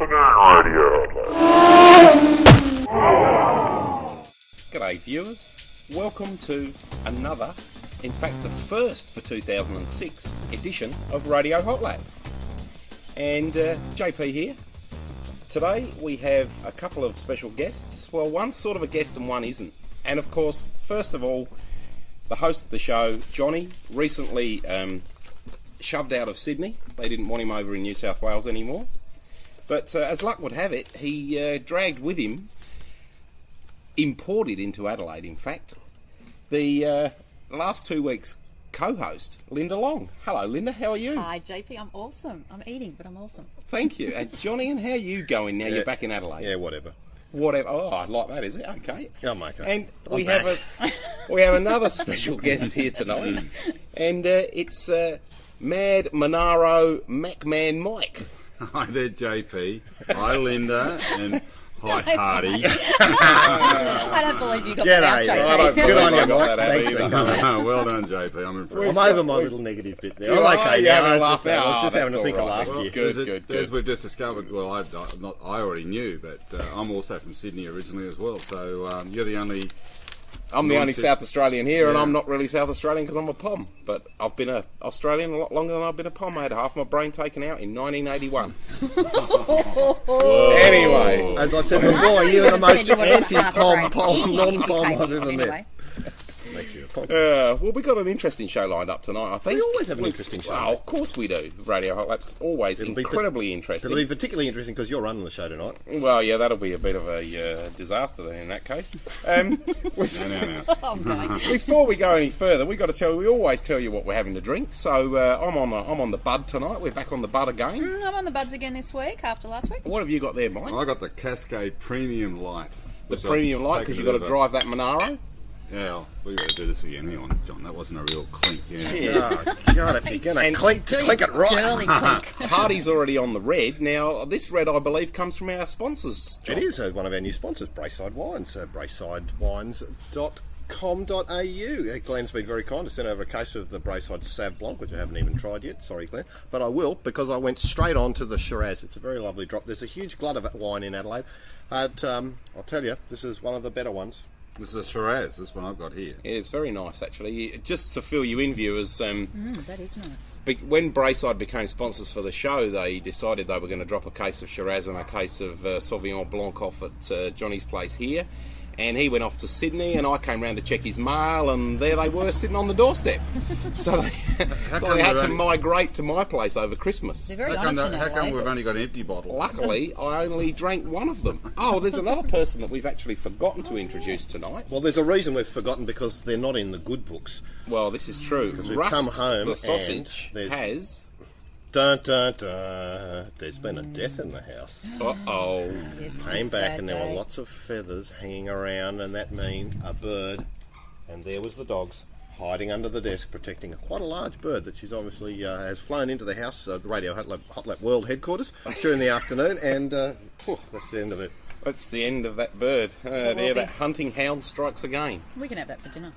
Afternoon, Radio. G'day viewers, welcome to another, in fact the first for 2006 edition of Radio Hot Lap. And uh, JP here. Today we have a couple of special guests. Well, one's sort of a guest and one isn't. And of course, first of all, the host of the show, Johnny, recently um, shoved out of Sydney. They didn't want him over in New South Wales anymore. But uh, as luck would have it, he uh, dragged with him imported into Adelaide, in fact, the uh, last two weeks co-host, Linda Long. Hello, Linda. How are you? Hi, JP. I'm awesome. I'm eating, but I'm awesome. Thank you. And Johnny, and how are you going now? You're back in Adelaide. Yeah, whatever. Whatever. Oh, I like that. Is it okay? I'm okay. And I'm we back. have a we have another special guest here tonight, and uh, it's uh, Mad Monaro Macman Mike. Hi there, JP. Hi, Linda. And hi, Hardy. I don't believe you got G'day. that out, I don't- JP. Good on you, I Mike. Thanks for coming. well done, JP. I'm impressed. I'm over my little negative bit there. You I'm are? okay You now. having I a was just, I was just Oh, having to that's think of last Well, year. good. as, it- as good. we've just discovered, well, I, I- not, I already knew, but uh, I'm also from Sydney originally as well. So um, you're the only. I'm the only South Australian here, and I'm not really South Australian because I'm a POM. But I've been a Australian a lot longer than I've been a POM. I had half my brain taken out in 1981. anyway, As I said before, you're the most said you would've had half a anti-pom, pom, non-pom I've ever Anyway. met. Makes you a pom. uh, well, we got an interesting show lined up tonight. I think We always have an interesting show. Well, of course we do. Radio Hot Laps always It'll be incredibly It'll be interesting. particularly interesting because you're running the show tonight. Well, yeah, that'll be a bit of a uh, disaster then in that case. Um, we've- No, no, no. Oh, I'm. Before we go any further, we got to tell you we always tell you what we're having to drink. So uh, I'm on the I'm on the bud tonight. We're back on the bud again. Mm, I'm on the buds again this week after last week. What have you got there, Mike? I got the Cascade Premium Light. The premium light because you've got to drive that Monaro. Of a- Yeah, we got to do this again. Hang on, John. That wasn't a real clink. Yeah. Yeah. Oh, God, if you're going to And- clink, clink it right. Girly clink. Hardy's already on the red. Now this red, I believe, comes from our sponsors. John. It is uh, one of our new sponsors, Brayside Wines. Uh, BraysideWines.com.au. Uh, Glenn's been very kind to send over a case of the Brayside Sav Blanc, which I haven't even tried yet. Sorry, Glenn. But I will because I went straight on to the Shiraz. It's a very lovely drop. There's a huge glut of wine in Adelaide. But um, I'll tell you, this is one of the better ones. This is a Shiraz. This one I've got here. Yeah, it's very nice actually. Just to fill you in, viewers. Um, Mm, that is nice. be- when Brayside became sponsors for the show, they decided they were going to drop a case of Shiraz and a case of uh, Sauvignon Blanc off at uh, Johnny's place here. And he went off to Sydney, and I came round to check his mail, and there they were sitting on the doorstep. So they, so they had to only- might to my place over Christmas. They're very How come, that- in how come we've only got empty bottles? Luckily, I only drank one of them. Oh, there's another person that we've actually forgotten to introduce tonight. Well, there's a reason we've forgotten because they're not in the good books. Well, this is true. we've Rust, come home the sausage, there's- has. Dun dun dun. There's been a death in the house. Uh oh. Yes, Came back and there day. were lots of feathers hanging around, and that meant a bird. And there was the dogs hiding under the desk, protecting a, quite a large bird that she's obviously uh, has flown into the house, uh, the Radio Hot Lap, Hot Lap World headquarters during the afternoon, and uh, phew, that's the end of it. That's the end of that bird. Uh, there, that hunting hound strikes again. We can have that for dinner.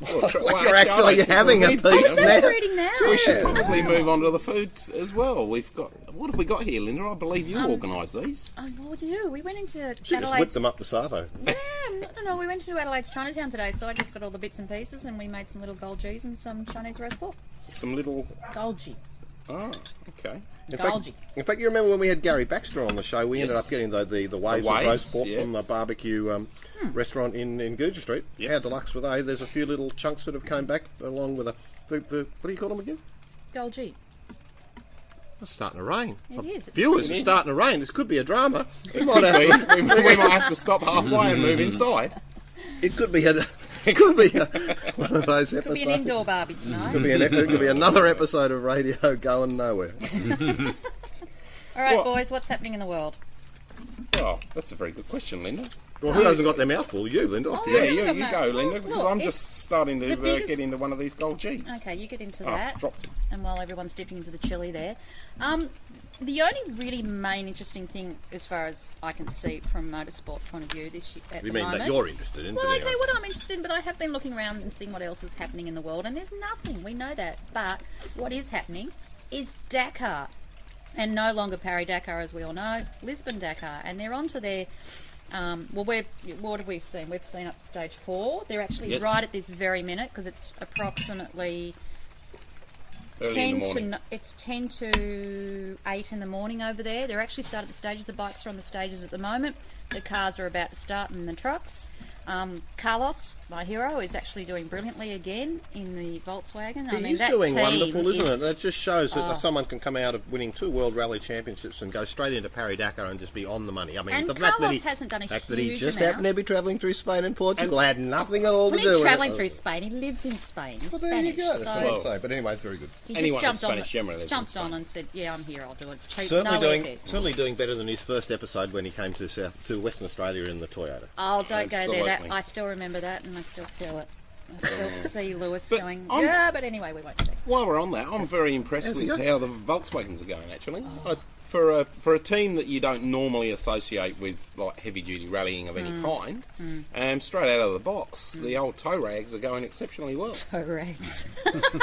Well, Like well, you're I actually don't having a piece dinner. So now. we're now. We should probably move on to the food as well. We've got what have we got here, Linda? I believe you um, organised these. Oh, what do you do? We went into She just whipped them up the Savo. Yeah, no, no, no. We went to Adelaide's Chinatown today, so I just got all the bits and pieces, and we made some little gow gees and some Chinese roast pork. Some little. Gow gee. Oh, okay. In fact, in fact, you remember when we had Gary Baxter on the show, we ended up getting the, the, the waves, waves, of roast pork yeah. from the barbecue um, restaurant in, in Gouger Street. Yeah. How deluxe were they? There's a few little chunks that have come back along with a, the, the, what do you call them again? Gow gee. It's starting to rain. It is. It's Viewers, it's starting to rain. This could be a drama. We might have to- we, we might have to stop halfway and move inside. it could be a, it could be a, one of those episodes. Could be an indoor barbie tonight. Could be, an, it could be another episode of radio going nowhere. All right, Well- boys, what's happening in the world? Oh, that's a very good question, Linda. Well, who hasn't got their mouth full? You, Linda. Off to Yeah, you. you, you go, Linda, Look, because look, I'm it's just starting to the uh, biggest- get into one of these gow gees. Okay, you get into Oh, that. dropped it. And while everyone's dipping into the chili there, um, the only really main interesting thing, as far as I can see from motorsport point of view, this year at You the mean moment, that you're interested in? Well, okay, what I'm interested in, but I have been looking around and seeing what else is happening in the world, and there's nothing. We know that. But what is happening is Dakar. And no longer Paris Dakar, as we all know, Lisbon Dakar. And they're on to their. Um, well, we've, what have we seen? We've seen up to stage four. They're actually Yes. right at this very minute because it's approximately ten to n- it's ten to eight in the morning over there. They're actually started the stages. The bikes are on the stages at the moment. The cars are about to start, and the trucks. Um, Carlos, my hero, is actually doing brilliantly again in the Volkswagen. I mean, is that doing team wonderful, isn't is- it? That just shows that Oh. someone can come out of winning two World Rally Championships and go straight into Paris Dakar and just be on the money. I mean, And the fact that Carlos he, hasn't done a fact that he just amount. happened to be travelling through Spain and Portugal had nothing at all to do he's with travelling through Spain, he lives in Spain. He's Well, there you go. That's so what I'm saying. But anyway, it's very good. he Anyone just jumped who's on, Spanish generally in jumped on and said, "Yeah, I'm here. I'll do it. It's cheap. Certainly no doing, certainly doing better than his first episode when he came to South to Western Australia in the Toyota. Oh, don't go there. That I still remember that, and I still feel it. I still see Lewis But going, I'm- yeah, but anyway, we won't do. While we're on that, I'm very impressed How's he with going? how the Volkswagens are going. Actually, I, for a for a team that you don't normally associate with like heavy duty rallying of any mm. kind, mm. um, straight out of the box, mm. the old tow rags are going exceptionally well. Toe rags.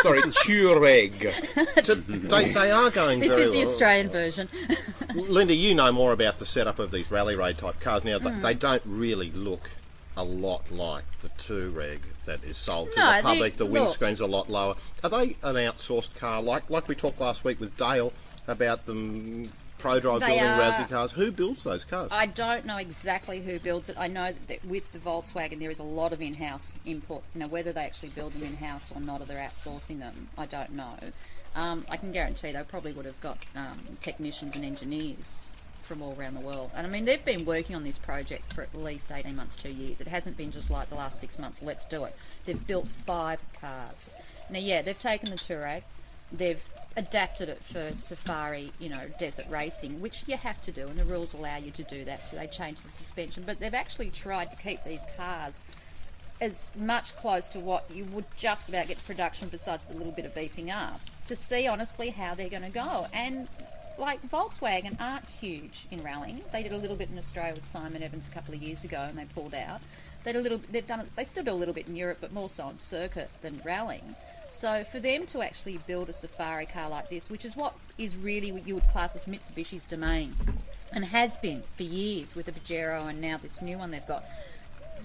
Sorry, Touareg. Just- they, they are going this very is the well. Australian version. Linda, you know more about the setup of these rally raid type cars. Now, th they mm. don't really look a lot like the Touareg that is sold to No, the public. The windscreen's a lot lower. Are they an outsourced car, like like we talked last week with Dale about them Prodrive They building are- Rousey cars? Who builds those cars? I don't know exactly who builds it. I know that with the Volkswagen there is a lot of in-house input. Now, whether they actually build them in-house or not, or they're outsourcing them, I don't know. Um, I can guarantee they probably would have got um, technicians and engineers from all around the world. And I mean, they've been working on this project for at least 18 months, two years. It hasn't been just like the last six months, let's do it. They've built five cars. Now, yeah, they've taken the Touareg, they've adapted it for safari, you know, desert racing, which you have to do, and the rules allow you to do that, so they changed the suspension. But they've actually tried to keep these cars as much close to what you would just about get production besides the little bit of beefing up to see honestly how they're going to go. And like Volkswagen aren't huge in rallying. They did a little bit in Australia with Simon Evans a couple of years ago and they pulled out. They did a little they've done they still do a little bit in Europe but more so on circuit than rallying. So for them to actually build a safari car like this which is what is really what you would class as Mitsubishi's domain and has been for years with the Pajero and now this new one they've got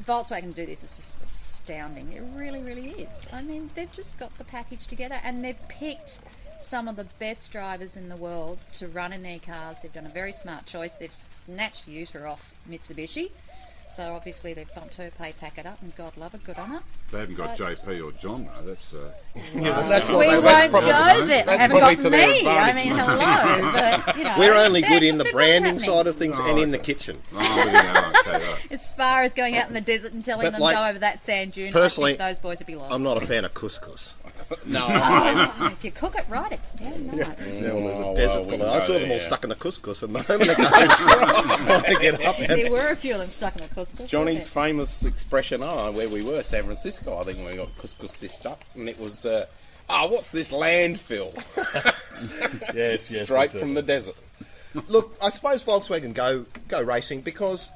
Volkswagen do this is just astounding. It really, really is. I mean, they've just got the package together and they've picked some of the best drivers in the world to run in their cars. They've done a very smart choice. They've snatched Jutta off Mitsubishi. So obviously they've bumped her pay packet up and God love her, good on her. They haven't got JP or John though. That's uh, that's we they, that's won't go there. They haven't got me. I mean, hello. But, you know, We're only good in the branding side of things Oh, and in the kitchen. oh, yeah, okay, right. As far as going out in the desert and telling But them like, go over that sand dune, personally, I think those boys would be lost. I'm not a fan of couscous. No, Oh, if you cook it right, it's damn nice. Yeah, mm, well, there's Oh, a desert well, full of- I go saw them all there. stuck in the couscous a moment ago. trying get up There were a few of them stuck in the couscous. Johnny's weren't famous expression, oh, where we were, San Francisco, I think we got couscous dished up, and it was, uh, oh, what's this landfill? yes, yes, Straight from the desert. Look, I suppose Volkswagen go go racing because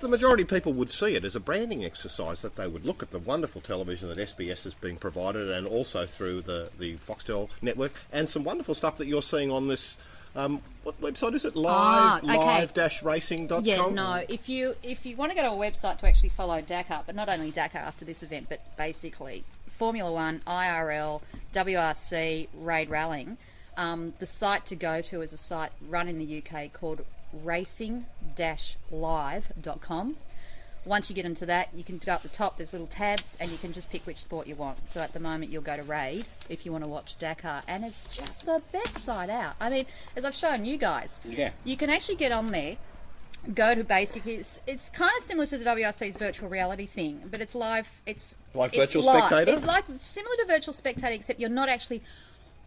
the majority of people would see it as a branding exercise. That they would look at the wonderful television that SBS is being provided, and also through the the Foxtel network, and some wonderful stuff that you're seeing on this. Um, what website is it? Ah, Live, okay. live-racing.com. Yeah, no. If you if you want to go to a website to actually follow Dakar, but not only Dakar after this event, but basically Formula One, IRL, WRC, Raid Rallying, um, the site to go to is a site run in the UK called racing-live.com. Once you get into that, you can go up the top. There's little tabs, and you can just pick which sport you want. So at the moment, you'll go to Raid if you want to watch Dakar, and it's just the best site out. I mean, as I've shown you guys, Yeah. you can actually get on there go to basic it's it's kind of similar to the WRC's virtual reality thing but it's live it's Like it's Virtual live. Spectator? it's like similar to virtual spectator except you're not actually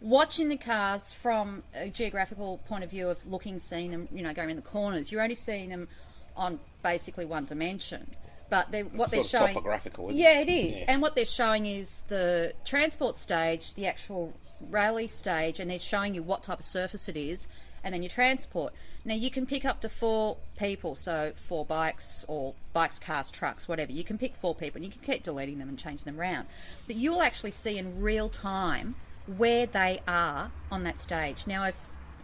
watching the cars from a geographical point of view of looking, seeing them, you know, going in the corners, you're only seeing them on basically one dimension. But they're, what they're sort of showing, topographical, isn't yeah, it? it is. Yeah. And what they're showing is the transport stage, the actual rally stage, and they're showing you what type of surface it is, and then your transport. Now you can pick up to four people, so four bikes or bikes, cars, trucks, whatever. You can pick four people, and you can keep deleting them and changing them around. But you'll actually see in real time where they are on that stage. Now, if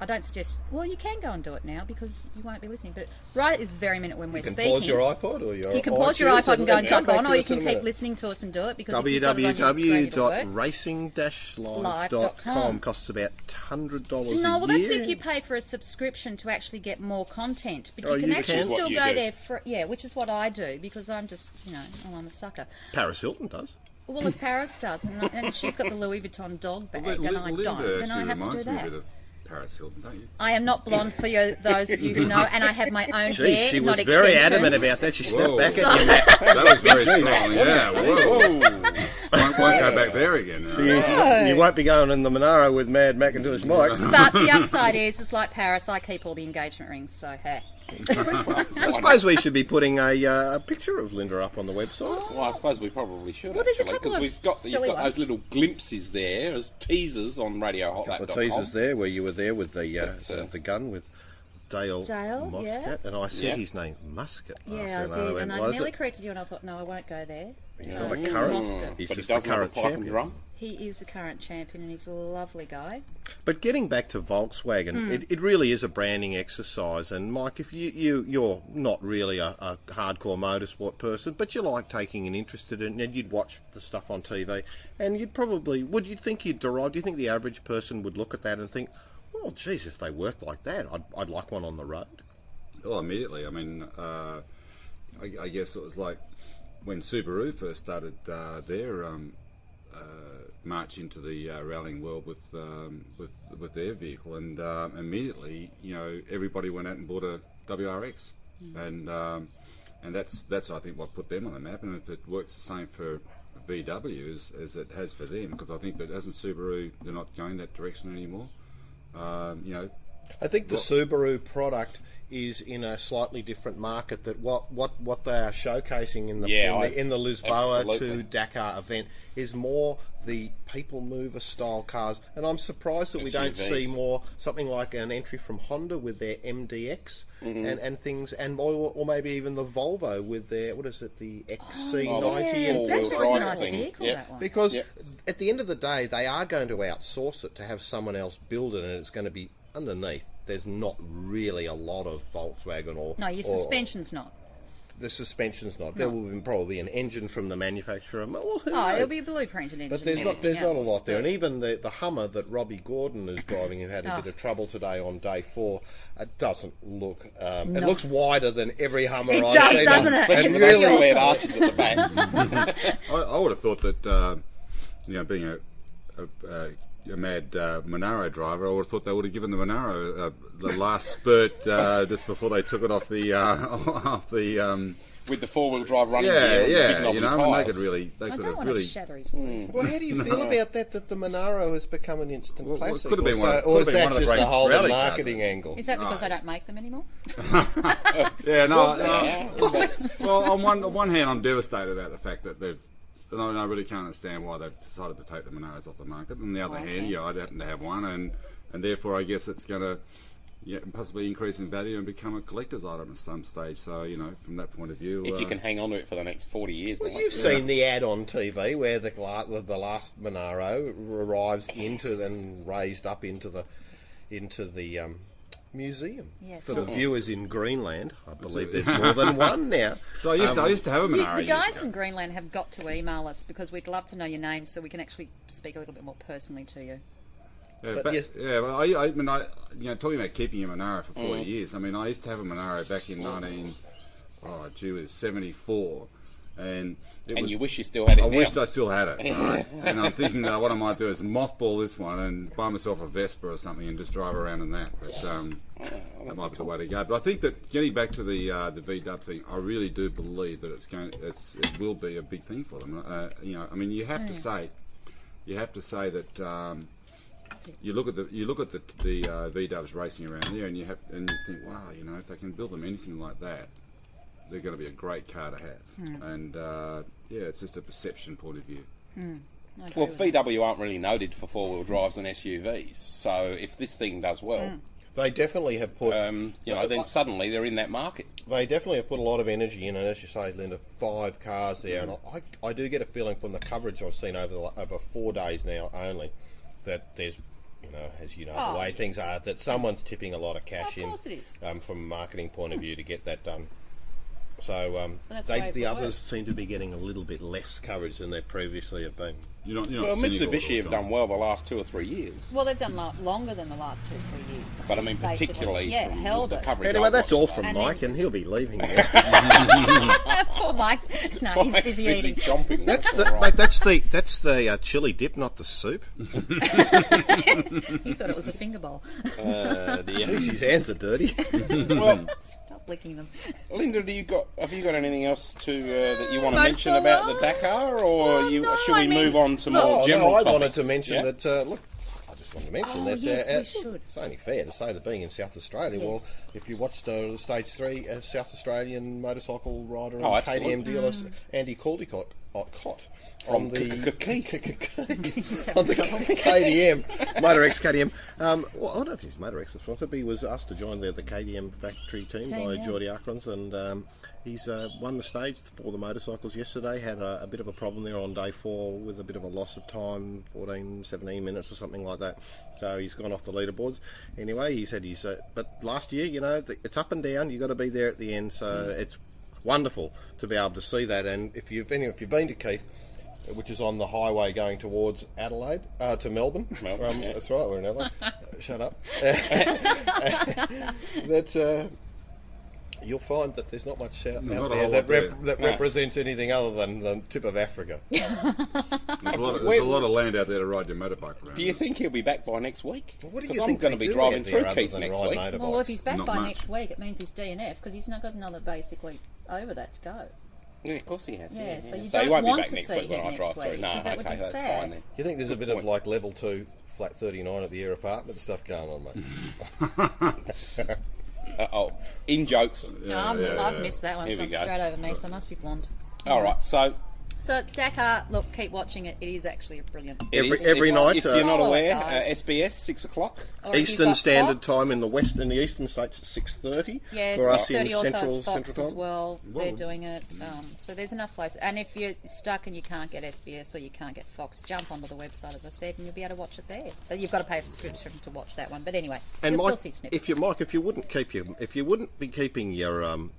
I don't suggest, well, you can go and do it now because you won't be listening. But right at this very minute when we're speaking, You can speaking, pause your iPod or your you can pause your iPod and go and come jump on, or you can keep listening to us and do it because if you've got it on your screen, it'll work. www.racing-live.com costs about hundred dollars No, well, that's if you pay for a subscription to actually get more content. But Oh, you can actually still go there for yeah, which is what I do because I'm just you know, well, I'm a sucker. Paris Hilton does. Well, if Paris does, and, and she's got the Louis Vuitton dog bag, Well, and I Linda don't, then I actually have to do reminds me a that. bit of Paris Hilton, don't you? I am not blonde for you, those of you who know, and I have my own Gee, hair, she not was very extensions. adamant about that. She snapped Whoa. back So- at you, Matt. That was very strong. Yeah, whoa. won't, won't go back there again. You, you won't be going in the Monaro with Mad Macintosh Mike. But the upside is, it's like Paris. I keep all the engagement rings, so hey. I suppose we should be putting a, uh, a picture of Linda up on the website. Well, I suppose we probably should. Well, there's a actually, couple 'cause of we've got you've got ones. those little glimpses there as teasers on couple RadioHotLap.com. of teasers there where you were there with the uh, But, uh, the, the gun with Dale, Dale, Muscat, yeah. and I said Yeah. his name Muscat. Yeah, last I did, went, and I "Well, is nearly it?" corrected you, and I thought, no, I won't go there. He's No, not a current. Moscow. He's he just the a current pipe and champion. drum. He is the current champion, and he's a lovely guy. But getting back to Volkswagen, Hmm. it, it really is a branding exercise. And Mike, if you, you you're not really a, a hardcore motorsport person, but you like taking an interest in it, and you'd watch the stuff on TV, and you'd probably would you think you'd derive? Do you think the average person would look at that and think, well, geez, if they worked like that, I'd, I'd like one on the road. Well, immediately. I mean, uh, I, I guess it was like when Subaru first started uh, their um, uh, march into the uh, rallying world with um, with with their vehicle, and um, immediately, you know, everybody went out and bought a WRX, and um, and that's that's I think what put them on the map. And if it works the same for VWs as, as it has for them, because I think that hasn't Subaru, they're not going that direction anymore. Um, you know, I think the Subaru product is in a slightly different market that what what, what they are showcasing in the Yeah, in, I- the, in the Lisboa absolutely. to Dakar event is more the people mover style cars and I'm surprised that we don't see more something like an entry from Honda with their MDX Mm-hmm. and, and things and or, or maybe even the Volvo with their what is it the XC90 Oh, and yeah, things that's four-wheel a like nice vehicle, Yep. that one. Because Yep. at the end of the day, they are going to outsource it to have someone else build it, and it's going to be underneath. There's not really a lot of Volkswagen or No, your or- suspension's not. The suspension's not. There will be probably an engine from the manufacturer. Well, Oh, knows? it'll be a blueprinted engine. But there's not there's not a lot there, else, and even the the Hummer that Robby Gordon is driving, who had a Oh. bit of trouble today on day four, it doesn't look. Um, It looks wider than every Hummer It I've does, seen. doesn't it? Especially It's really those squared awesome. arches at the back. I, I would have thought that, uh, you know, being a, a, a, a mad uh, Monaro driver, I would have thought they would have given the Monaro uh, the last spurt uh, just before they took it off the uh, off the. Um, with the four wheel drive running yeah, gear and the big yeah, knobbly you know, and they could really, they I could don't have want really. to shatter his Well, how do you feel about that? That the Monaro has become an instant Well, well, classic, could have been or, one so- of- or is that one of the just a great whole marketing cars. angle? Is that because I don't make them anymore? Yeah, no. no. well, on one on one hand, I'm devastated about the fact that they've. And I, and I really can't understand why they've decided to take the Monaros off the market. On the other Okay. hand, yeah, I happen to have one, and and therefore I guess it's going to. Yeah, possibly increase in value and become a collector's item at some stage. So you know, from that point of view, If you uh, can hang on to it for the next 40 years, Well, you've seen the ad on TV where the the, the last Monaro arrives into and raised up into the into the um, museum. Yes. For the Yes. viewers in Greenland, I believe there's more than one now. So I used, to, I um, used to have a The, Monaro. the guys in Greenland have got to email us because we'd love to know your names so we can actually speak a little bit more personally to you. Yeah, But but yes- yeah, well, I, I mean, I, you know, talking about keeping a Monaro for 40 mm. years. I mean, I used to have a Monaro back in 19, oh, gee, it was 74, and it and was, you wish you still had it I now. wished I still had it. Right? and I'm thinking that what I might do is mothball this one and buy myself a Vespa or something and just drive around in that. But um, that might be the way to go. But I think that getting back to the uh, the V Dub thing, I really do believe that it's going, it's it will be a big thing for them. Uh, you know, I mean, you have to say, you have to say that. Um, you look at the you look at the the uh, V Dubs racing around there, and you have and you think, wow, you know, if they can build them anything like that, they're going to be a great car to have. And uh, yeah, it's just a perception point of view. I agree Well, with that. VW aren't really noted for four wheel drives and SUVs. So if this thing does well, They definitely have put. um, you know, then suddenly they're in that market. they definitely have put a lot of energy in, and as you say, Linda, five cars there, and I, I do get a feeling from the coverage I've seen over the, over four days now only that there's, you know, as you know, Oh, the way yes. things are, that someone's tipping a lot of cash Of in, course it is. um, from a marketing point of view to get that done. So um, they, the way the it others works. seem to be getting a little bit less coverage than they previously have been. You're not, you're not Well, cynical at all, Mitsubishi have done well the last two or three years. Well, they've done lo- longer than the last two, or three years. But I mean, Basically. particularly yeah, from held the coverage. Anyway, that's all from And Mike, then- and he'll be leaving there. Poor Mike's. No, he's busy busy eating. chomping. That's all the right. mate. That's the that's the uh, chili dip, not the soup. He thought it was a finger bowl. Uh, dear. Jeez, his hands are dirty. well, Stop licking them. Linda, do you got have you got anything else to uh, that you want to Most mention about them? the Dakar, or Well, you no, should we I mean, move on to look- more Oh, general no, I topics? wanted to mention Yeah? that. Uh, look, I just wanted to mention Oh, that. yes, uh, we uh. It's only fair to say that being in South Australia, well, if you watched uh, the Stage Three uh, South Australian motorcycle rider and Oh, absolutely. KTM dealer Mm. Andy Caldecott uh, Cott From on the on the KTM Motor X KTM. Um, well, I don't know if he's Motorex sponsored, but he was asked to join the, the KTM factory team, Team, by yeah. Geordie Akrons, and um, he's uh, won the stage for the motorcycles yesterday. Had a, a bit of a problem there on day four with a bit of a loss of time, 14, 17 minutes or something like that. So he's gone off the leaderboards. Anyway, he said he's. Uh, but last year, you know, the, it's up and down. You have got to be there at the end. So it's wonderful to be able to see that. And if you've been, if you've been to Keith which is on the highway going towards Adelaide uh, to Melbourne. Melbourne, Um, yeah. That's right, we're in Adelaide. Shut up. that uh, you'll find that there's not much out, No, out not there that, rep- there. that No. represents anything other than the tip of Africa. There's a lot of, there's a lot of land out there to ride your motorbike around. Do you think he'll be back by next week? What do you Because I'm think going to be driving through Keith than next ride week. motorbikes? Well, if he's back Not by much. next week, it means he's DNF because he's not got another basically over that to go. Yeah, of course he has. Yeah, Yeah, so yeah. you so he don't won't want be back to next see week when him I next drive through. week, No, 'cause that would okay, be that's sad. fine then. You think there's a bit of point. like level two, flat 39 at the air apartment stuff going on, mate? Uh, oh, in jokes. No, I'm, yeah, I've yeah. missed that one. Here It's we gone go. straight over me, so I must be blonde. All right, so So Dakar, look, keep watching it. It is actually a brilliant. Every- is- every if, night, If uh, you're not aware, uh. SBS six o'clock. Or Eastern Standard Fox, Time in the west in the eastern states at 6:30 Yeah, for us in 6:30 also central Fox central as time. well. They're doing it. Um, so there's enough places. And if you're stuck and you can't get SBS or you can't get Fox, jump onto the website, as I said, and you'll be able to watch it there. But you've got to pay a subscription to watch that one. But anyway, And you'll Mike, still see snippets. if you Mike, if you wouldn't keep your, if you wouldn't be keeping your um,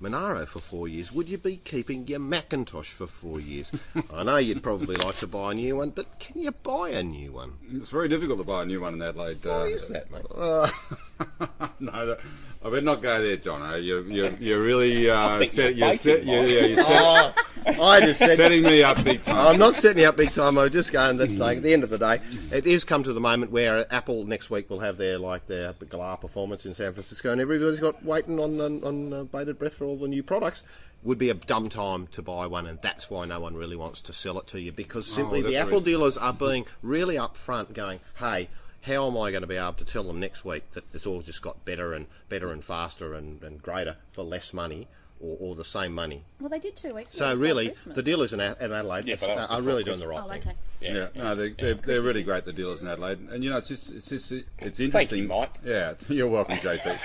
Monaro for four years, would you be keeping your Macintosh for four years? I know you'd probably like to buy a new one, but can you buy a new one? It's very difficult to buy a new one in Adelaide. Why uh, is that, mate? no, no, I better not go there, John. You're, you're, you're really uh, set, you're you're, set, you're, yeah, you're set, Oh, I just said. setting me up big time. I'm not setting you up big time. I'm just going that, like, at the end of the day, it is come to the moment where Apple next week will have their like their Galar performance in San Francisco, and everybody's got waiting on on, on uh, bated breath for all the new products. Would be a dumb time to buy one, and that's why no one really wants to sell it to you because simply Oh, the Apple is- dealers are being really upfront, going, "Hey, how am I going to be able to tell them next week that it's all just got better and better and faster and, and greater for less money?" Or, or the same money. well, they did two weeks ago. So really, Christmas. the dealers in, in Adelaide Yeah, but are, are really doing the right Oh, thing. okay. Yeah, no, they're, they're, they're really great. The dealers in Adelaide, and you know, it's just, it's just, it's interesting. Thank you, Mike. Yeah, you're welcome, JP.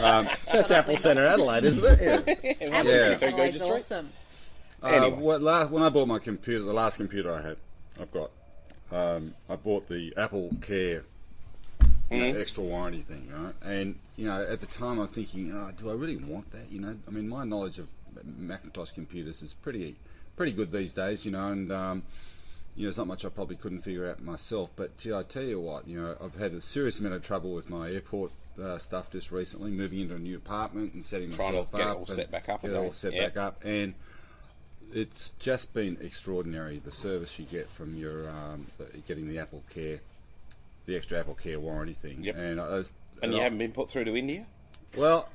That's Apple Centre Adelaide, isn't it? Yeah. Apple Yeah. Centre Two Adelaide's awesome. Uh, Anyway. what, last, when I bought my computer, the last computer I had, I've got, um, I bought the Apple Care you know, extra warranty thing, right? And you know, at the time, I was thinking, oh, do I really want that? You know, I mean, my knowledge of Macintosh computers is pretty, pretty good these days, you know, and um, you know, there's not much I probably couldn't figure out myself. But gee, I tell you what, you know, I've had a serious amount of trouble with my airport uh, stuff just recently, moving into a new apartment and setting Trying to myself get it up, all and set back up get it all set Yeah. back up, and it's just been extraordinary the service you get from your um, getting the Apple Care, the extra Apple Care warranty thing. Yep. And I was, And you I- haven't been put through to India? well,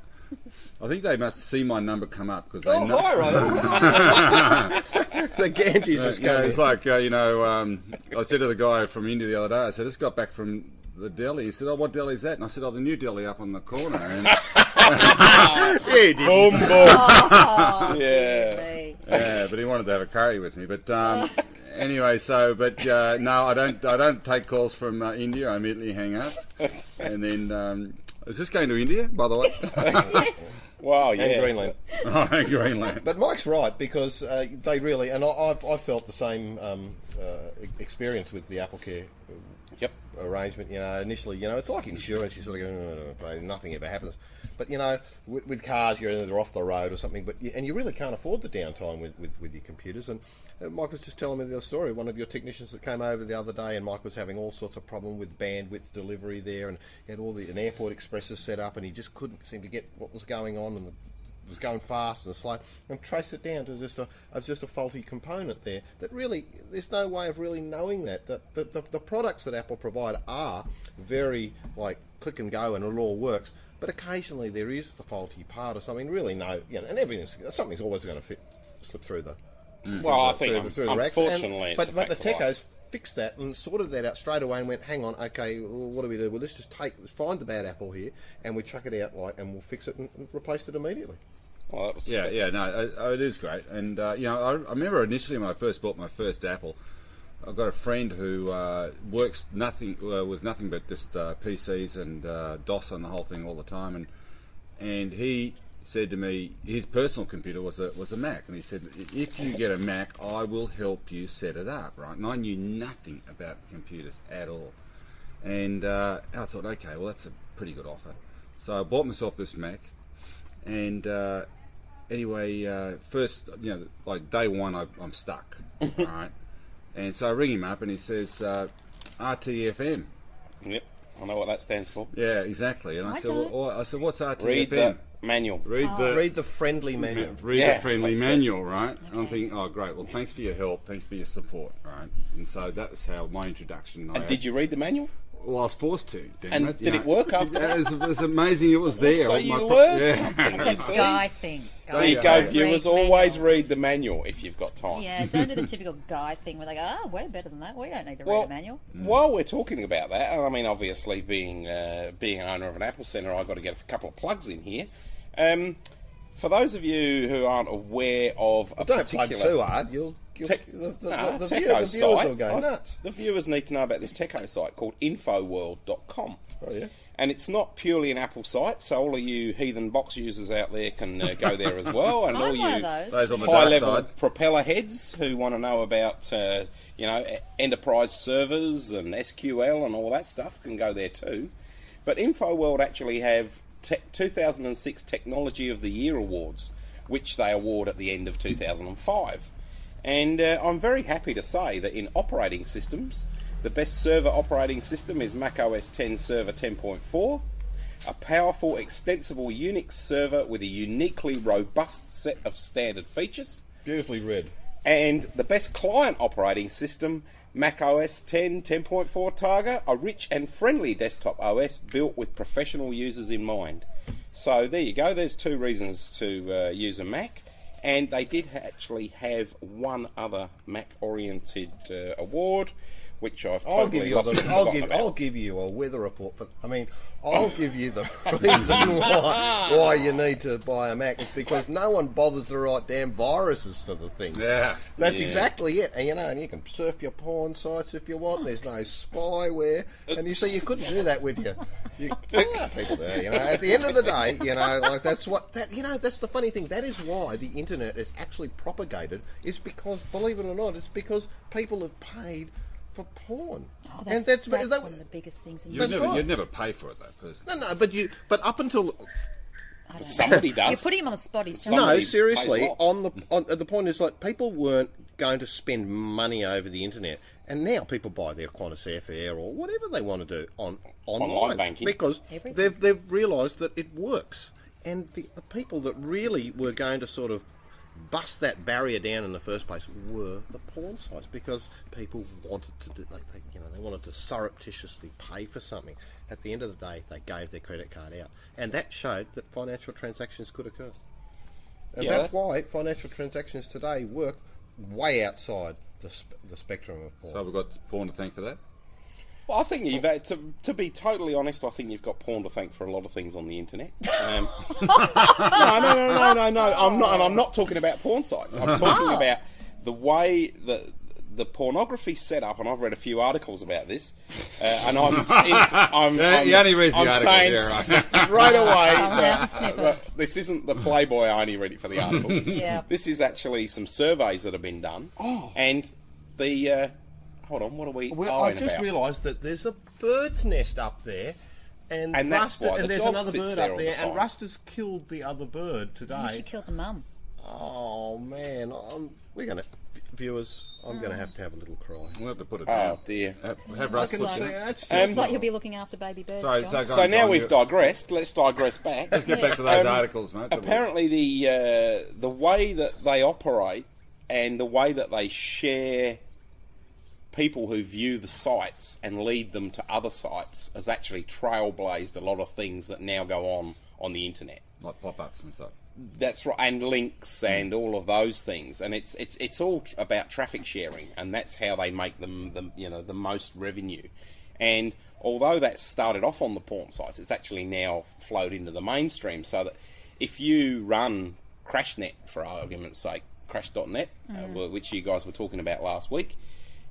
I think they must see my number come up because they Oh, know. hi, the Ganges is You know, coming. it's like uh, you know. Um, I said to the guy from India the other day. I said, "I just got back from the deli." He said, "Oh, what deli is that?" And I said, "Oh, the new deli up on the corner." And, yeah, he did. Boom, boom. Oh, Yeah. Me. yeah, but he wanted to have a curry with me. But um, anyway, so but uh, no, I don't. I don't take calls from uh, India. I immediately hang up, and then. Um, is this going to India, by the way? yes. Wow, yeah. And Greenland. oh, and Greenland. But Mike's right because uh, they really, and I, I've, I've felt the same um, uh, experience with the Apple Care Yep. Arrangement. You know, initially, you know, it's like insurance. You sort of go, "Oh, nothing ever happens. But you know, with, with cars, you're either off the road or something. But and you really can't afford the downtime with, with, with your computers. And uh, Mike was just telling me the other story. One of your technicians that came over the other day, and Mike was having all sorts of problem with bandwidth delivery there, and he had all the an airport expresses set up, and he just couldn't seem to get what was going on, and the was going fast and slow, and trace it down to just a as just a faulty component there. That really, there's no way of really knowing that. That the, the, the products that Apple provide are very like click and go, and it all works. But occasionally there is the faulty part or something. Really, no, you know, and everything's something's always going to fit slip through the. Mm. Well, I think, the- through the racks. unfortunately, And- but a but the fact of life. techos fixed that and sorted that out straight away and went, hang on, okay, well, what do we do? Well, let's just take find the bad apple here and we chuck it out like and we'll fix it and, and replace it immediately. Well, that was, Yeah, yeah, no, uh, it is great. And uh, you know, I, I remember initially when I first bought my first Apple, I've got a friend who uh, works nothing uh, with nothing but just uh, PCs and uh, DOS on the whole thing all the time, and and he said to me his personal computer was a was a Mac, and he said if you get a Mac, I will help you set it up, right? And I knew nothing about computers at all, and uh, I thought, okay, well that's a pretty good offer, so I bought myself this Mac, and. Anyway, uh, first, you know, like day one, I, I'm stuck, right? And so I ring him up, and he says, uh, "RTFM." Yep. I know what that stands for. Yeah, exactly. And I, I said, well, I said, "What's RTFM?" Read the manual. Read the Read the friendly manual. read Yeah, the friendly that's it. manual, right? And I'm thinking, oh, great. Well, thanks for your help. Thanks for your support, right? And so that's how my introduction. I And did you read the manual? Well, I was forced to. Damn And it, did you it work after It, was, it was amazing. It was there. So My you pro- learned yeah. something. It's a guy thing. There you go, don't viewers. read Always manuals. read the manual if you've got time. Yeah, don't do the typical guy thing where they go, "Oh, we're better than that. We don't need to read Well, a manual." while we're talking about that, and I mean, obviously, being uh, being an owner of an Apple Centre, I've got to get a couple of plugs in here. Um, for those of you who aren't aware of a Don't plug particular too hard. You'll, you'll Tech- the, the, Nah, the, Techo view- the viewers site. will go I- nuts. The viewers need to know about this Techo site called Infoworld.com. Oh yeah. And it's not purely an Apple site, so all of you heathen box users out there can uh, go there as well. And all I'm you one of those. Those on the high-level propeller heads who want to know about uh, you know enterprise servers and SQL and all that stuff can go there too. But InfoWorld actually have te- 2006 Technology of the Year awards, which they award at the end of 2005. And uh, I'm very happy to say that in operating systems, the best server operating system is Mac OS 10 Server 10.4 a powerful, extensible Unix server with a uniquely robust set of standard features, Beautifully read. and the best client operating system, Mac OS 10 10.4 Tiger, a rich and friendly desktop OS built with professional users in mind. So there you go. There's two reasons to uh, use a Mac, and they did actually have one other Mac-oriented uh, award, which I've I'll give you. lost The, I'll give. about. I'll give you a weather report. For, I mean, I'll give you the reason why why you need to buy a Mac. It's because no one bothers to write damn viruses for the things. Yeah. That's Yeah. exactly it. And you know, and you can surf your porn sites if you want. There's no spyware, and you see, you couldn't do that with you. You, people do. You know, at the end of the day, you know, like that's what that. You know, that's the funny thing. That is why the internet is actually propagated. Is because, believe it or not, it's because people have paid for porn. Oh, that's, and that's, that's that- one of the biggest things in You'd never, right. you'd never pay for it though, personally. no, no, but you, but up until Somebody know. does. You're putting him on the spot. He's no, seriously, on the on the point is like people weren't going to spend money over the internet, and now people buy their Qantas airfare or whatever they want to do on online, Online banking. because Everything. they've they've realised that it works, and the, the people that really were going to sort of bust that barrier down in the first place were the porn sites because people wanted to do like they, you know they wanted to surreptitiously pay for something at the end of the day, they gave their credit card out, and that showed that financial transactions could occur. And Yeah. that's why financial transactions today work way outside the, sp- the spectrum of porn. So we've got porn to thank for that. Well, I think you've had to, to be totally honest. I think you've got porn to thank for a lot of things on the internet. Um, no, no, no, no, no, no. I'm not, and I'm not talking about porn sites. I'm talking about the way that the pornography set up, and I've read a few articles about this. Uh, and I'm, I'm, Yeah, I'm, he only reads the I'm saying yeah, straight away that, that this isn't the Playboy. I only read it for the articles. Yeah. This is actually some surveys that have been done, Oh. and the. Uh, hold on, what are we? Well, I've just about? realised that there's a bird's nest up there, and, And that's Rust, why and the there's dog another sits bird there up all the there, and time. Rust has killed the other bird You today. should kill the mum. Oh man, I'm, we're gonna viewers. I'm gonna have to have a little cry. We'll have to put it Oh down. dear. Have, have I Russ can look see at it. that's Um, It's like you'll be looking after baby birds. Sorry, John. so So on, now we've you- digressed. Let's digress back. Let's get back to those Um, articles, mate. Apparently, the uh, the way that they operate and the way that they share people who view the sites and lead them to other sites has actually trailblazed a lot of things that now go on on the internet. like pop-ups and stuff. That's right, and links and all of those things, and it's it's it's all tr- about traffic sharing, and that's how they make them the you know the most revenue. And although that started off on the porn sites, it's actually now flowed into the mainstream. So that if you run CrashNet, for argument's sake, Crash.net, uh, wh- which you guys were talking about last week,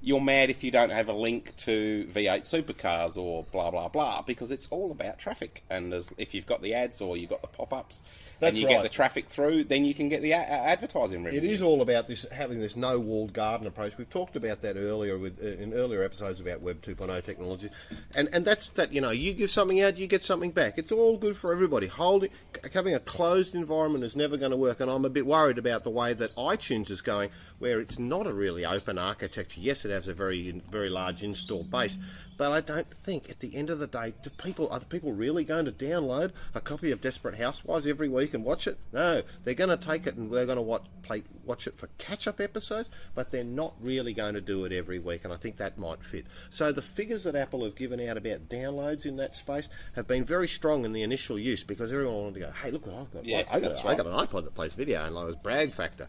you're mad if you don't have a link to V8 supercars or blah blah blah because it's all about traffic. And if you've got the ads or you've got the pop-ups, That's and you right. get the traffic through, then you can get the a- advertising revenue. It is all about this having this no walled garden approach. We've talked about that earlier with uh, in earlier episodes about Web 2.0 technology, and and that's that. You know, you give something out, you get something back. It's all good for everybody. Holding having a closed environment is never going to work, and I'm a bit worried about the way that iTunes is going, where it's not a really open architecture. Yes, it has a very very large install base. But I don't think, at the end of the day, do people are the people really going to download a copy of Desperate Housewives every week and watch it? No, they're going to take it and they're going to watch play, watch it for catch-up episodes, but they're not really going to do it every week, and I think that might fit. So the figures that Apple have given out about downloads in that space have been very strong in the initial use because everyone wanted to go, "Hey, look what I've got! Yeah, I, got, I got an iPod that plays video," and like, it was brag factor.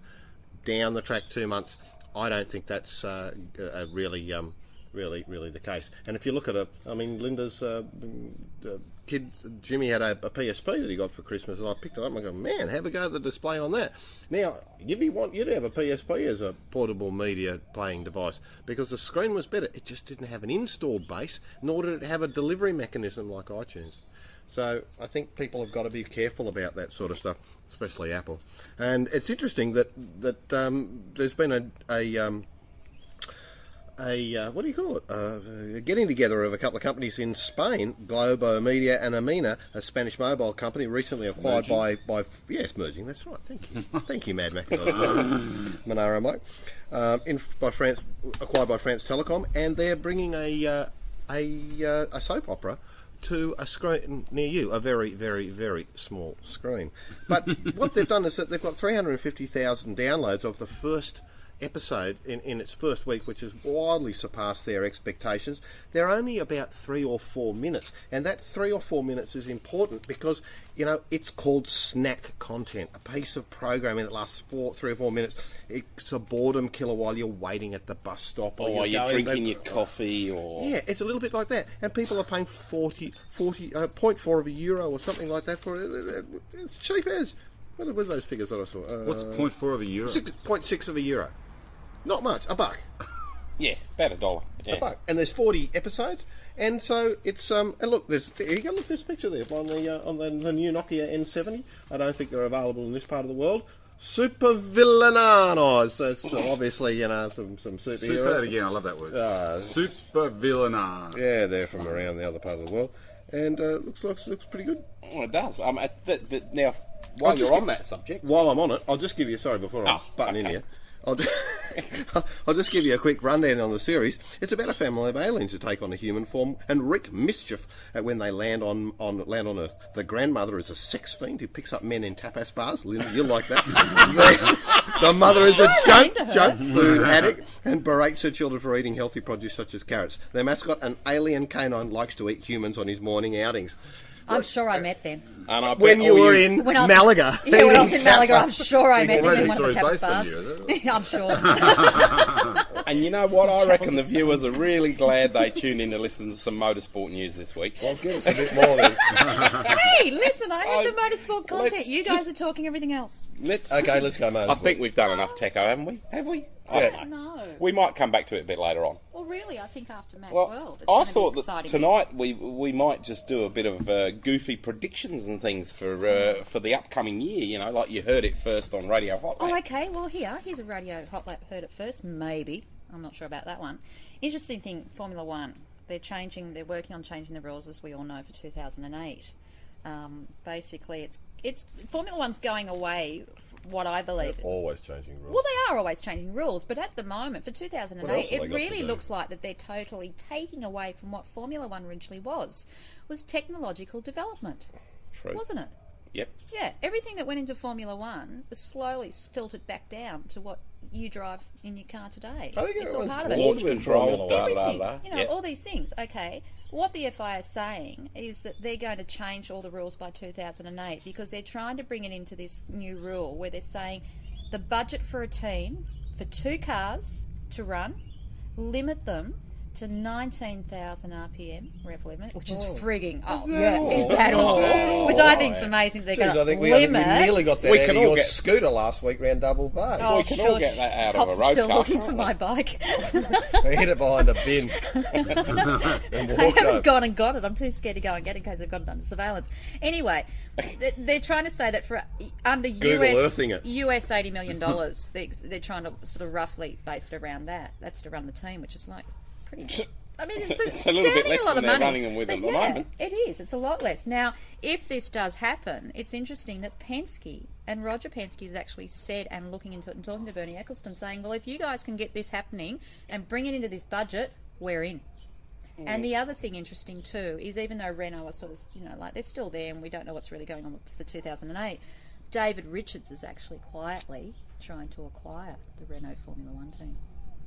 Down the track two months, I don't think that's uh, uh, really. Um, really, really the case. And if you look at a, I mean, Linda's uh, mm, uh, kid, Jimmy had a, a PSP that he got for Christmas, and I picked it up and I go, man, have a go at the display on that. Now, you'd be want you'd have a PSP as a portable media playing device because the screen was better. It just didn't have an installed base, nor did it have a delivery mechanism like iTunes. So I think people have got to be careful about that sort of stuff, especially Apple. And it's interesting that that um, there's been a, a um, a uh, what do you call it? Uh, a getting together of a couple of companies in Spain, Globo Media and Amena, a Spanish mobile company recently acquired by by yes, merging. That's right. Thank you, thank you, Mad Macintosh, Monaro Mike, um, in by France, acquired by France Telecom, and they're bringing a uh, a uh, a soap opera to a screen near you, a very, very, very small screen. But what they've done is that they've got 350,000 downloads of the first episode in, in its first week, which has widely surpassed their expectations. They're only about three or four minutes, and that three or four minutes is important because you know it's called snack content, a piece of programming that lasts four, three or four minutes. It's a boredom killer while you're waiting at the bus stop, or while you're going- drinking your coffee, or yeah, it's a little bit like that. And people are paying 40, 40 uh, 0.4 of a euro or something like that for it. It's cheap as. What are, those figures that I saw? Uh, What's point four of a euro? six, 0.6 of a euro. Not much, a buck. yeah, about a dollar. Yeah. A buck. And there's 40 episodes. And so it's um and look there's here you go look this picture there on the uh, on the, the new Nokia N70. I don't think they're available in this part of the world. Supervillanos. So it's uh, obviously you know some some Say superheroes. that again. I love that word. Ah, Super villainar. Yeah, they're from around the other part of the world, and uh, looks looks looks pretty good. Well, it does. Um, at the, the, now, while I'll you're on get- that subject, While I'm on it, I'll just give you sorry before I Oh, button in here. I'll just, I'll just give you a quick rundown on the series. It's about a family of aliens who take on a human form and wreak mischief when they land on, on land on Earth. The grandmother is a sex fiend who picks up men in tapas bars. Linda, you'll like that. the, the mother is a junk, junk food addict and berates her children for eating healthy produce such as carrots. Their mascot, an alien canine, likes to eat humans on his morning outings. I'm sure I met them. And I When bet you all were in When I was, Malaga. Yeah, when I was eating in Malaga, I'm sure I met them Well, in that one of the story's tapas based on bars. you, is I'm sure. And you know what? I reckon the Travels viewers are really glad they tuned in to listen to some motorsport news this week. Well, give us a bit more then. hey, listen, I had So, the motorsport content. let's You guys just- are talking everything else. Let's. Okay, let's go, mate. I think we've done enough techo, haven't we? Have we? I don't know. We might come back to it a bit later on. Well, really, I think after Mac Well, World, it's I thought that exciting. tonight we we might just do a bit of uh, goofy predictions and things for uh, for the upcoming year. You know, like you heard it first on Radio Hot. Lap. Oh, okay. Well, here, here's a radio hot lap heard it first. Maybe I'm not sure about that one. Interesting thing, Formula One. They're changing. They're working on changing the rules, as we all know, for 2008. Um, basically, it's it's Formula One's going away. What I believe. Always changing rules. Well, they are always changing rules, but at the moment, for 2008, it really looks like that they're totally taking away from what Formula One originally was, was technological development, True. wasn't it? Yep. Yeah, everything that went into Formula One is slowly filtered back down to what you drive in your car today. I think it's all part of it. bored Launch control, Formula da, One. da, Everything, you know, Yep. all these things. Okay, what the FIA is saying is that they're going to change all the rules by 2008 because they're trying to bring it into this new rule where they're saying the budget for a team for two cars to run, limit them to 19,000 RPM rev limit, which is oh. frigging oh yeah, is oh. that all? Oh. Which I think is amazing. They're Jeez, going to we, we nearly got that We out can of all your get- scooter last week round double bay. Oh, We can all get that out of a road are still car, looking for we? my bike. We hit it behind a bin I haven't over. gone and got it. I'm too scared to go and get it in case I've got it under surveillance. Anyway, they're trying to say that for under Google US US eighty million dollars, they're trying to sort of roughly base it around that. That's to run the team, which is like pretty. I mean, it's, It's a little bit less a lot than of money. running them with But at the yeah, moment. It is. It's a lot less. Now, if this does happen, it's interesting that Penske and Roger Penske has actually said and looking into it and talking to Bernie Ecclestone, saying, "Well, if you guys can get this happening and bring it into this budget, we're in." And the mm. other thing interesting too is even though Renault are sort of, you know, like they're still there and we don't know what's really going on for 2008, David Richards is actually quietly trying to acquire the Renault Formula One team.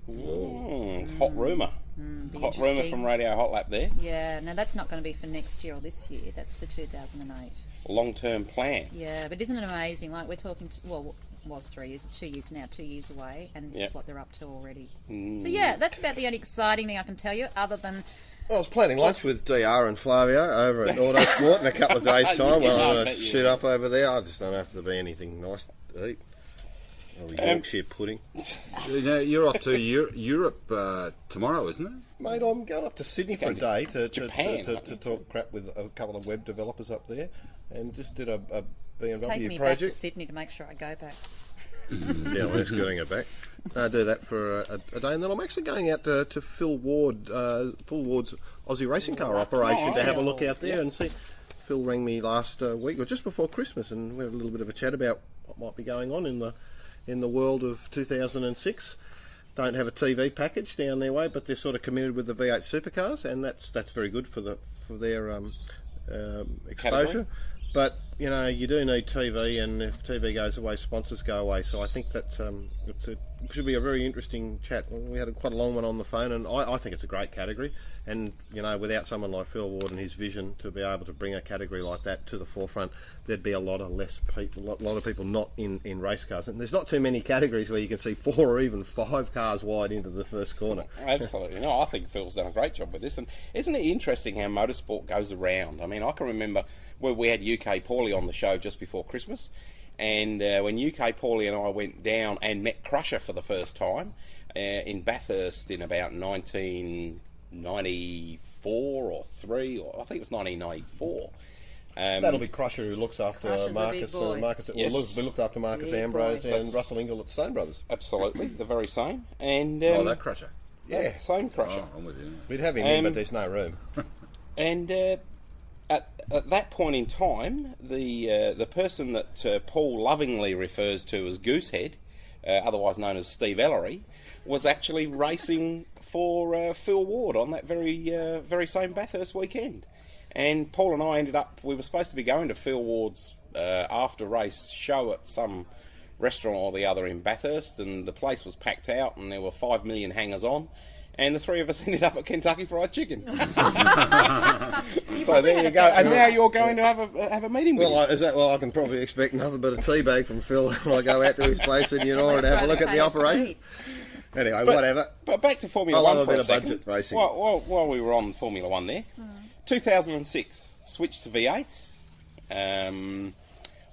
Mm, hot rumour. be hot rumour from Radio Hot Lap there. Yeah, now that's not going to be for next year or this year. That's for 2008. Long term plan. Yeah, but isn't it amazing? Like we're talking, to, well, it was three years, two years now, two years away, and this Yep. is what they're up to already. So yeah, that's about the only exciting thing I can tell you, other than I was planning lunch with DR and Flavio over at Autosport in a couple of days' time. Yeah, Well, I I'm going to shoot will. up over there. I just don't know if there'll be anything nice to eat. Or the Um, pudding. You know, you're off to Eu- Europe uh, tomorrow, isn't it? Mate, I'm going up to Sydney for a day to, to, Japan, to, to, to talk crap with a couple of web developers up there and just did a, a it's taking BMW me back to. Sydney to make sure I go back. Yeah, well, getting it back. I do that for a, a day, and then I'm actually going out to, to Phil Ward, uh, Phil Ward's Aussie racing car operation to have a look out there and see. Phil rang me last uh, week or just before Christmas, and we had a little bit of a chat about what might be going on in the in the world of 2006. Don't have a TV package down their way, but they're sort of committed with the V8 supercars, and that's that's very good for the for their um, um, exposure. But you know, you do need TV, and if TV goes away, sponsors go away. So I think that um, it's a, it should be a very interesting chat. We had a, quite a long one on the phone, and I, I think it's a great category. And you know, without someone like Phil Ward and his vision to be able to bring a category like that to the forefront, there'd be a lot of less people, a lot, of people not in, in race cars. And there's not too many categories where you can see four or even five cars wide into the first corner. Absolutely. No, I think Phil's done a great job with this. And isn't it interesting how motorsport goes around? I mean, I can remember where we had UK Paulie on the show just before Christmas. And uh, when UK Paulie and I went down and met Crusher for the first time uh, in Bathurst in about 1994 or 3, or I think it was 1994. Um, That'll be Crusher who looks after Crusher's Marcus. Uh. Marcus Yes. well, look, we looked after Marcus Big Ambrose boy. and That's- Russell Ingall at Stone Brothers. Absolutely, the very same. And um, Oh, that crusher. Yeah, same Crusher. Oh, I'm with you. now. we'd have him in, Um, but there's no room. And uh, at, at that point in time, the uh, the person that uh, Paul lovingly refers to as Goosehead uh, otherwise known as Steve Ellery, was actually racing for uh, Phil Ward on that very uh, very same Bathurst weekend. And Paul and I ended up. We were supposed to be going to Phil Ward's uh, after race show at some restaurant or the other in Bathurst, and the place was packed out, and there were five million hangers on. And the three of us ended up at Kentucky Fried Chicken. so there you go. And now you're going to have a have a meeting with Well, him. I, is that well? I can probably expect nothing but a tea bag from Phil when I go out to his place in Eudora and have a look at the operation. Anyway, But- whatever. But back to Formula One. I love One a for bit a of second. budget racing. While, while, while we were on Formula One there, 2006 switched to V8s. Um,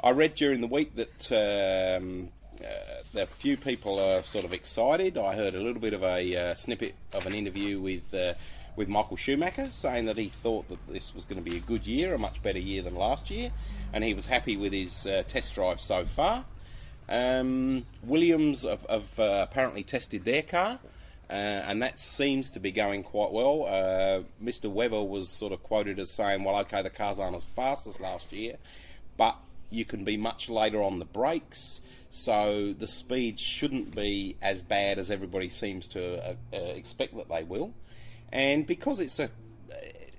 I read during the week that um, uh, that few people are sort of excited. I heard a little bit of a uh, snippet of an interview with uh, with Michael Schumacher saying that he thought that this was going to be a good year, a much better year than last year, and he was happy with his uh, test drive so far. Um, Williams have, have uh, apparently tested their car, uh, and that seems to be going quite well. Uh, Mr. Webber was sort of quoted as saying, "Well, okay, the cars aren't as fast as last year, but you can be much later on the brakes." So the speed shouldn't be as bad as everybody seems to uh, uh, expect that they will, and because it's a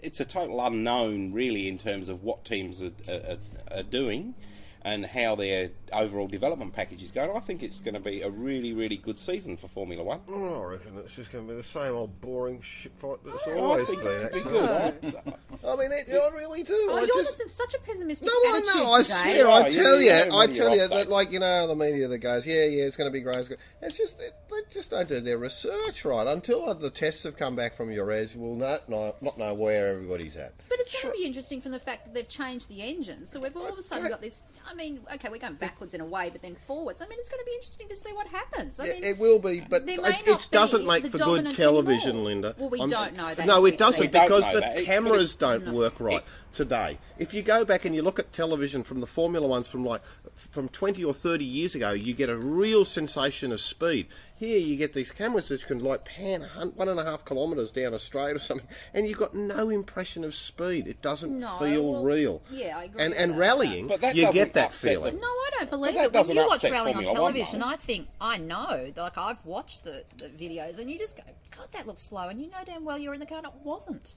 it's a total unknown, really, in terms of what teams are, are, are doing and how their overall development package is going. I think it's going to be a really, really good season for Formula One. Oh, I reckon it's just going to be the same old boring shit fight that it's oh, I always think been. it'll be good. I mean, it, I really do. Oh, I you're just, just in such a pessimistic No, I attitude know. I swear. Oh, I tell you you, know I tell you're you off that, like you know, the media that goes, yeah, yeah, it's going to be great. It's, good. it's just it, they just don't do their research right. Until the tests have come back from your res, we'll not know, not know where everybody's at. But it's going to be interesting from the fact that they've changed the engine. So we've all of a sudden got this. I mean, okay, we're going backwards in a way, but then forwards. I mean, it's going to be interesting to see what happens. I Yeah, mean, it will be, but it, it doesn't make for good television, anymore. Linda. Well, we I'm don't know that. No, it doesn't see. We don't because the that. It- cameras don't work right today. If you go back and you look at television from the Formula Ones from like from 20 or 30 years ago, you get a real sensation of speed. Here you get these cameras which can like pan a hun- one and a half kilometres down a straight or something, and you've got no impression of speed. It doesn't No, feel well, real. yeah, I agree And and that. rallying, But you get that feeling. them. No, I don't believe But that it. When you watch rallying on Formula One, television. I think I know. Like I've watched the, the videos, and you just go, "God, that looks slow," and you know damn well you're in the car, and it wasn't.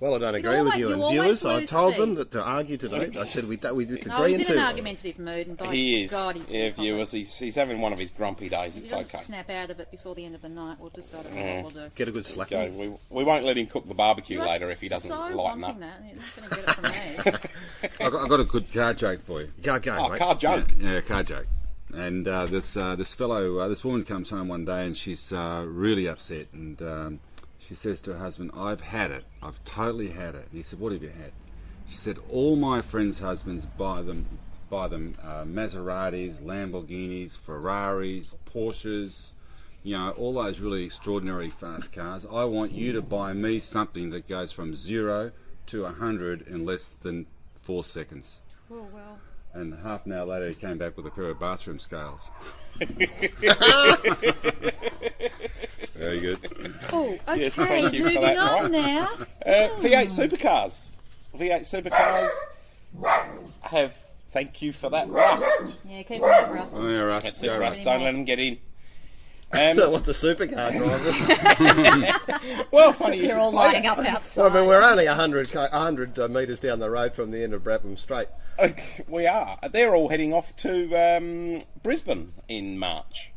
Well, I don't You agree with always- you you and always viewers. I lose told them that to argue today. I said we we just No, agree he's in in an argumentative mood, and by He is. God, he's if gonna you pop was, it. he's, he's having one of his grumpy days. It's okay. snap out of it before the end of the night, we'll just I don't know what we'll do. Get a good slap. Go. We, we won't let him cook the barbecue You later if he doesn't so lighten up. that. You're going to get it from me. I got, I got a good car joke for you. Go, go, Oh, mate. car joke. Yeah, yeah, car joke. And uh, this uh, this fellow, uh, this woman comes home one day and she's uh, really upset, and um, she says to her husband, "I've had it. I've totally had it." And he said, "What have you had?" She said, "All my friends' husbands buy them buy them uh, Maseratis, Lamborghinis, Ferraris, Porsches." You know, all those really extraordinary fast cars. I want you to buy me something that goes from zero to a hundred in less than four seconds. oh well. And half an hour later, he came back with a pair of bathroom scales. Very good. Oh, okay. Yes, thank you for moving that, on right. now. Uh, V8 supercars. V8 supercars have. Thank you for that, Rust. Yeah, keep it up, Russ. Oh, yeah, Russ. That's Go, it, Russ. Rust. Don't let them get in. Um, So what's the supercar driver? well, funny you They're all say lining that. up well. I mean, we're only 100, co- 100 uh, metres down the road from the end of Brabham Straight. we are. They're all heading off to um, Brisbane in March.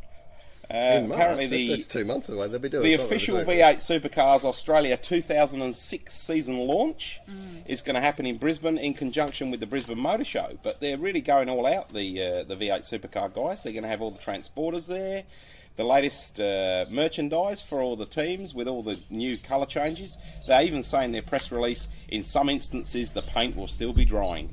Uh, In March. apparently, That's- the that's two months away. They'll be doing the official to. V8 Supercars Australia 2006 season launch is going to happen in Brisbane in conjunction with the Brisbane Motor Show. But they're really going all out, the uh, the V8 Supercar guys. They're going to have all the transporters there, the latest uh, merchandise for all the teams with all the new colour changes. They're even say in their press release, in some instances, the paint will still be drying.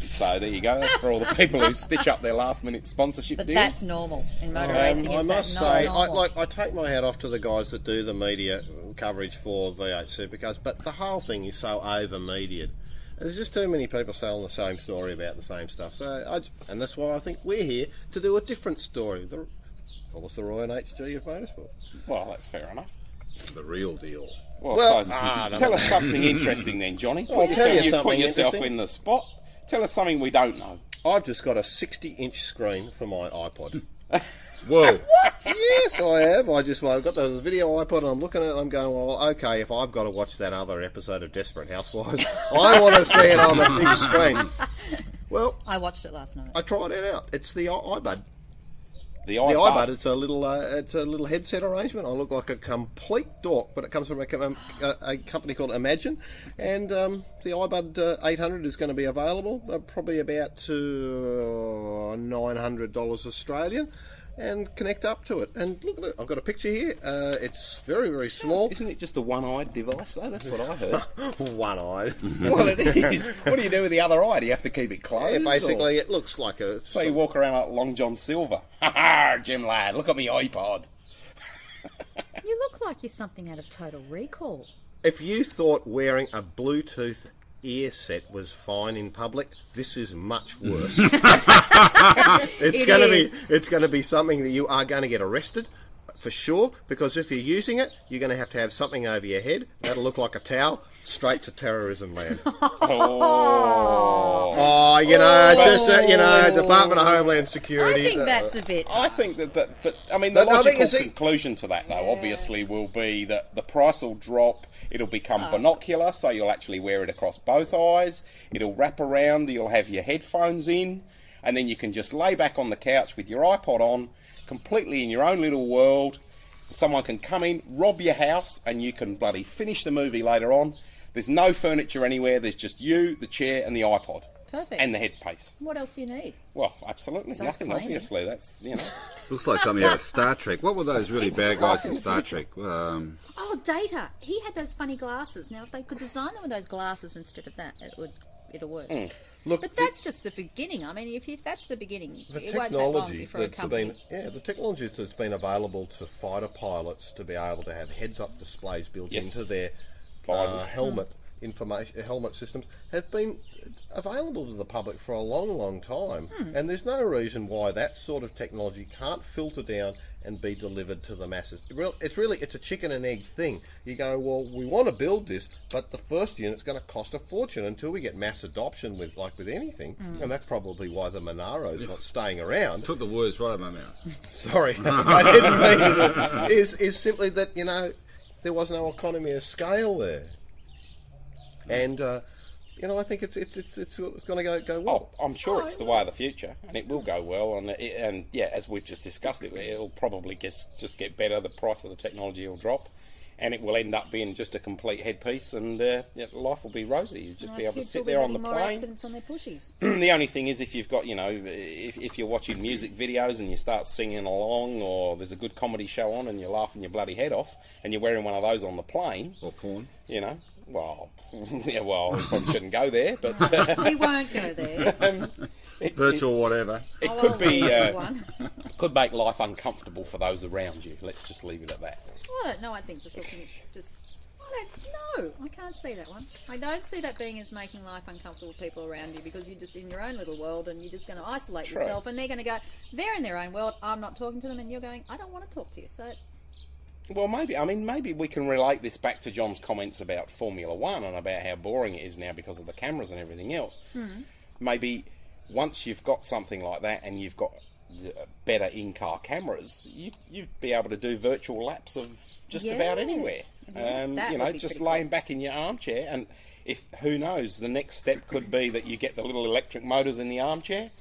So there you go. That's for all the people who stitch up their last minute sponsorship But deals. that's normal in motor Um, racing. I must say, I, like, I take my hat off to the guys that do the media coverage for V8 Supercars, but the whole thing is so over mediated. There's just too many people telling the same story about the same stuff. So, I, j- and that's why I think we're here to do a different story. The, well, what's the Royal HG of motorsport? Well, that's fair enough. The real deal. Well, Well, so, ah, no, tell no. us something interesting then, Johnny. Put I'll yourself, tell you you've put something yourself interesting. in the spot. Tell us something we don't know. I've just got a 60 inch screen for my iPod. Whoa. What? Yes, I have. I just well, I've got the video iPod and I'm looking at it and I'm going, well, okay, if I've got to watch that other episode of Desperate Housewives, I want to see it on a big screen. Well, I watched it last night. I tried it out. It's the i- iBud. The The iBud. It's a little. Uh, it's a little headset arrangement. I look like a complete dork, but it comes from a, com- a, a company called Imagine, and um, the iBud uh, 800 is going to be available, uh, probably about to uh, 900 dollars Australian. And connect up to it, and look at it. I've got a picture here. Uh, it's very, very small. Isn't it just a one-eyed device though? That's what I heard. One eye. well, it is. What do you do with the other eye? Do you have to keep it closed? Yeah, or- basically, it looks like a. So you walk around like Long John Silver. Ha ha, Jim lad, look at me iPod. You look like you're something out of Total Recall. If you thought wearing a Bluetooth ear set was fine in public, this is much worse. it's It going to be it's going to be something that you are going to get arrested for sure because if you're using it, you're going to have to have something over your head that'll look like a towel. Straight to terrorism land. oh, you know, it's just uh, you know, Department of Homeland Security. I Security. think uh, that's a bit. I think that, that but I mean, the But I think logical it's conclusion to that, though, obviously, will be that the price will drop. It'll become Oh. binocular, so you'll actually wear it across both eyes. It'll wrap around. You'll have your headphones in, and then you can just lay back on the couch with your iPod on, completely in your own little world. Someone can come in, rob your house, and you can bloody finish the movie later on. There's no furniture anywhere. There's just you, the chair, and the iPod, Perfect. and the headpiece. What else do you need? Well, absolutely Sounds nothing. plain. Obviously, that's you know. Looks like something out of Star Trek. What were those really bad guys in Star Trek? Um, Oh, Data. He had those funny glasses. Now, if they could design them with those glasses instead of that, it would it'll work. Look, But that's just the beginning. I mean, if, if that's the beginning, the it won't take long technology before a company. been yeah the technology that's been available to fighter pilots to be able to have heads up displays built Yes. into their uh, Visors. helmet information helmet systems have been available to the public for a long long time. Hmm. And there's no reason why that sort of technology can't filter down and be delivered to the masses. It's really it's a chicken and egg thing. You go well we want to build this but the first unit's going to cost a fortune until we get mass adoption with like with anything. Hmm. And that's probably why the Monaro's not staying around. Took the words right out of my mouth. sorry, I didn't mean to. Is is simply that you know there was no economy of scale there, and uh, you know I think it's it's it's, it's going to go go well. Oh, I'm sure it's the way of the future, and it will go well. And it, and yeah, as we've just discussed, it it'll probably just just get better. The price of the technology will drop, and it will end up being just a complete headpiece, and uh, yeah, life will be rosy. You'll just Our be able to sit there on the more plane. accidents on their pushies. the only thing is, if you've got, you know, if, if you're watching music videos and you start singing along, or there's a good comedy show on and you're laughing your bloody head off, and you're wearing one of those on the plane, Or porn. you know, well, yeah, well, we probably shouldn't go there, but uh, we won't go there. it, Virtual whatever. it Oh, could I'll be leave uh, one. could make life uncomfortable for those around you. Let's just leave it at that. I don't know. I think just looking, just I don't know. I can't see that one. I don't see that being as making life uncomfortable for people around you because you're just in your own little world and you're just going to isolate True. yourself, and they're going to go. They're in their own world. I'm not talking to them, and you're going. I don't want to talk to you. So Well, maybe I mean maybe we can relate this back to John's comments about Formula One and about how boring it is now because of the cameras and everything else. Maybe once you've got something like that and you've got better in-car cameras, you you'd be able to do virtual laps of just about anywhere. Um, you know, just laying back in your armchair and. If who knows, the next step could be that you get the little electric motors in the armchair,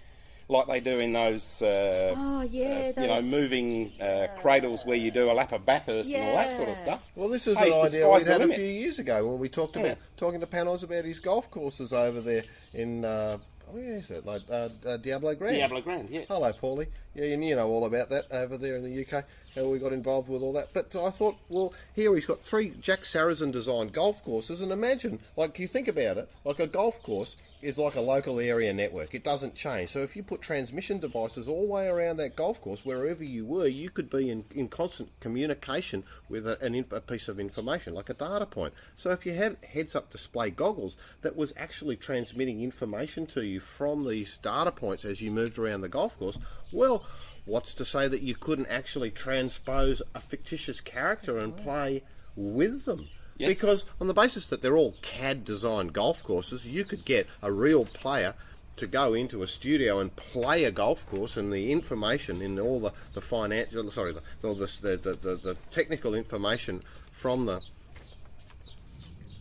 like they do in those uh, oh yeah, you know, those- moving uh, cradles where you do a lap of Bathurst and all that sort of stuff. Well, this is Hey, an the idea sky's we the had a limit. few years ago when we talked about talking to Panos about his golf courses over there in uh, where is it? Like uh, uh, Diablo Grand. Diablo Grand, yeah. Hello, Paulie. Yeah, and you know all about that over there in the UK. How we got involved with all that. But I thought, well, here he's got three Jack Saracen designed golf courses, and imagine, like, you think about it, like a golf course is like a local area network. It doesn't change. So if you put transmission devices all the way around that golf course, wherever you were, you could be in, in constant communication with a, an, a piece of information, like a data point. So if you had heads-up display goggles that was actually transmitting information to you from these data points as you moved around the golf course, well, what's to say that you couldn't actually transpose a fictitious character and play with them? Yes. Because on the basis that they're all CAD designed golf courses, you could get a real player to go into a studio and play a golf course and the information in all the, the financial sorry the, the, the, the, the, the technical information from the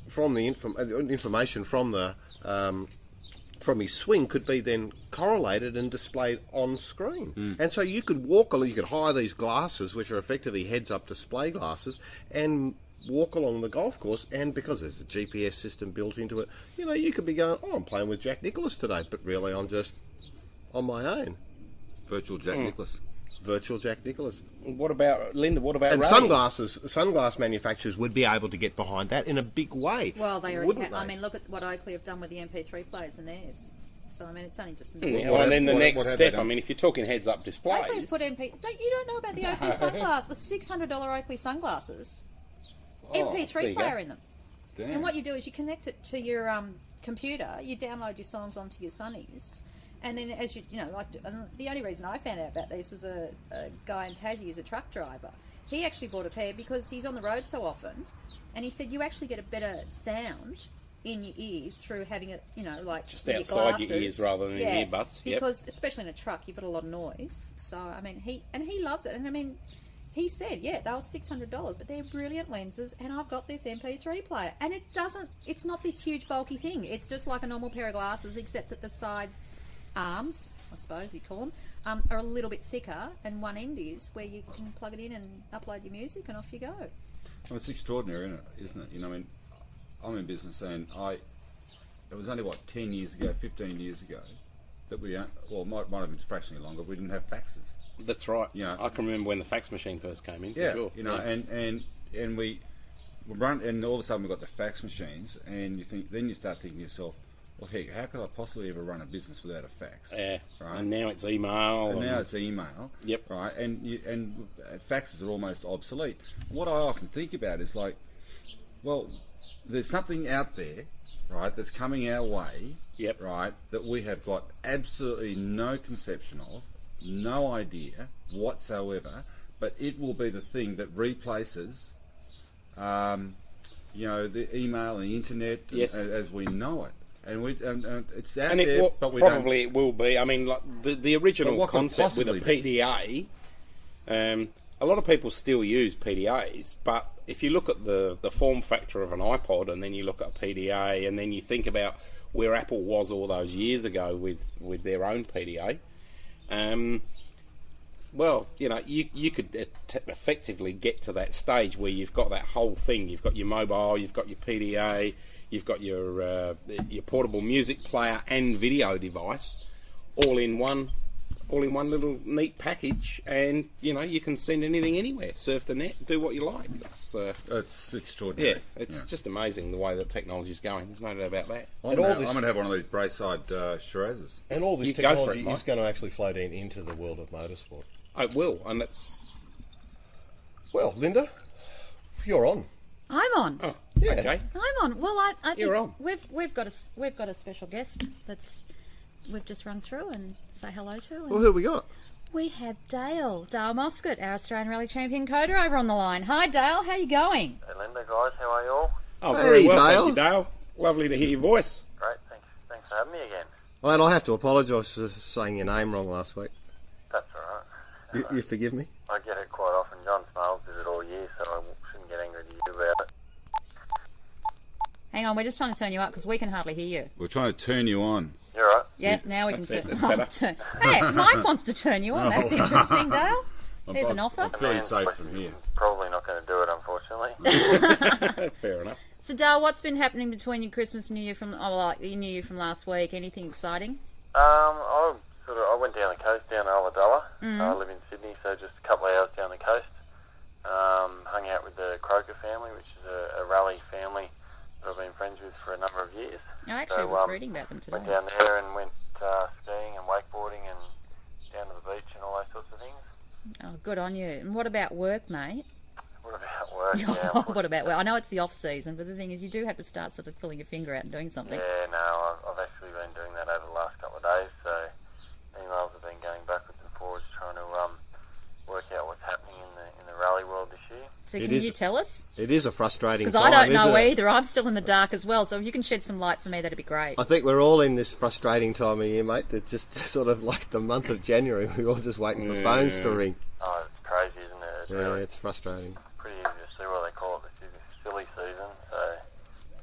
from the inform, uh, information from the um, from his swing could be then correlated and displayed on screen. And so you could walk along, you could hire these glasses, which are effectively heads up display glasses, and walk along the golf course. And because there's a GPS system built into it, you know, you could be going, oh, I'm playing with Jack Nicklaus today, but really I'm just on my own. Virtual Jack hmm. Nicklaus. Virtual Jack Nicklaus. What about Linda? What about And Ray? sunglasses, sunglass manufacturers would be able to get behind that in a big way. Well, they already wouldn't I mean, look at what Oakley have done with the MP3 players and theirs. So, I mean, it's only just... Yeah, hmm, What and then the what- next what step. I mean, if you're talking heads-up displays, Oakley put MP... Don't, you don't know about the Oakley sunglasses? The $600 Oakley sunglasses. There MP3 you go. player in them. Damn. And what you do is you connect it to your um, computer, you download your songs onto your Sunnies, and then as you, you know, like, and the only reason I found out about this was a, a guy in Tassie who's a truck driver. He actually bought a pair because he's on the road so often, and he said you actually get a better sound in your ears through having it, you know, like Just outside your glasses. ears rather than yeah, earbuds, yep. Because especially in a truck, you've got a lot of noise. So I mean, he and he loves it, and I mean. He said, "Yeah, they were six hundred dollars, but they're brilliant lenses, and I've got this MP3 player, and it doesn't. It's not this huge bulky thing. It's just like a normal pair of glasses, except that the side arms, I suppose you call them, um, are a little bit thicker, and one end is where you can plug it in and upload your music, and off you go. Well, it's extraordinary, isn't it? Isn't it? You know, I mean, I'm in business, and I. It was only what ten years ago, fifteen years ago, that we, uh, well, might might have been fractionally longer. We didn't have faxes. That's right. Yeah. I can remember when the fax machine first came in. Yeah, sure. you know, Yeah. and and and we we run, and all of a sudden we've got the fax machines, and you think, then you start thinking to yourself, well, heck, how could I possibly ever run a business without a fax? yeah. right. And now it's email. And and- now it's email. Yep. Right, and you, and faxes are almost obsolete. What I often think about is like, well, there's something out there, right, that's coming our way. Yep. Right, that we have got absolutely no conception of, no idea whatsoever, but it will be the thing that replaces, um, you know, the email and the internet Yes. as, as we know it. And we, and, and it's out and it there, will, but we don't. probably it will be. I mean, like the the original But what could concept with a? PDA. Um, a lot of people still use PDAs, but if you look at the the form factor of an iPod, and then you look at a PDA, and then you think about where Apple was all those years ago with with their own PDA. Um, well, you know, you you could t- effectively get to that stage where you've got that whole thing. You've got your mobile, you've got your PDA, you've got your uh, your portable music player and video device, all in one, all in one little neat package, and you know you can send anything anywhere, surf the net, do what you like. It's uh, It's extraordinary. yeah, it's just amazing the way that technology is going. There's no doubt about that. I'm And gonna, all have, this- I'm gonna have one of these Brayside uh, Shirazes. And all this You go for it, technology Mike. is going to actually flow down into the world of motorsport. It will, and that's Well, Linda, you're on. I'm on. oh, Yeah. okay. I'm on. Well, I, I think You're on. we've we've got a s- we've got a special guest that's we've just run through and say hello to. And Well, who we got? we have Dale Dale Moscatt, our Australian Rally Champion coder, over on the line. Hi, Dale. How are you going? Hey Linda, guys, how are you all? Oh, Hey, very well, Dale. thank you, Dale. Lovely to hear your voice. Great, thanks, thanks for having me again. Well, and I'll have to apologise for saying your name wrong last week. That's all right. You, you forgive me? I get it quite often. John Smales does it all year, so I shouldn't get angry to you about it. Hang on, we're just trying to turn you up because we can hardly hear you. We're trying to turn you on. You're right. Yeah, now we can it, turn. that's better. turn- Hey, Mike wants to turn you on. That's interesting, Dale. There's I'm- an offer. I'm feeling safe from here. Probably not going to do it, unfortunately. Fair enough. So, Dale, what's been happening between your Christmas and New Year from oh, like your New Year from last week? Anything exciting? um, I sort of I went down the coast down to Ulladulla. I live in Sydney, so just a couple of hours down the coast. Um, hung out with the Crocker family, which is a, a rally family that I've been friends with for a number of years. I actually So, was um, reading about them today. Went down there and went uh, skiing and wakeboarding and down to the beach and all those sorts of things. Oh, good on you. And what about work, mate? What about work? Yeah, what about work? I know it's the off season, but the thing is, you do have to start sort of pulling your finger out and doing something. Yeah, no, I've, I've actually been doing that over the last couple of days. So emails have been going backwards and forwards, trying to um, work out what's happening in the in the rally world this year. So can is- you tell us? It is a frustrating Because. I don't know isn't it? either. I'm still in the dark as well. So if you can shed some light for me, that'd be great. I think we're all in this frustrating time of year, mate. That just sort of like the month of January, we're all just waiting for phones to ring. Oh, it's crazy, isn't it? It's Yeah, really it's frustrating. pretty easy to see what they call it. This is a silly season, so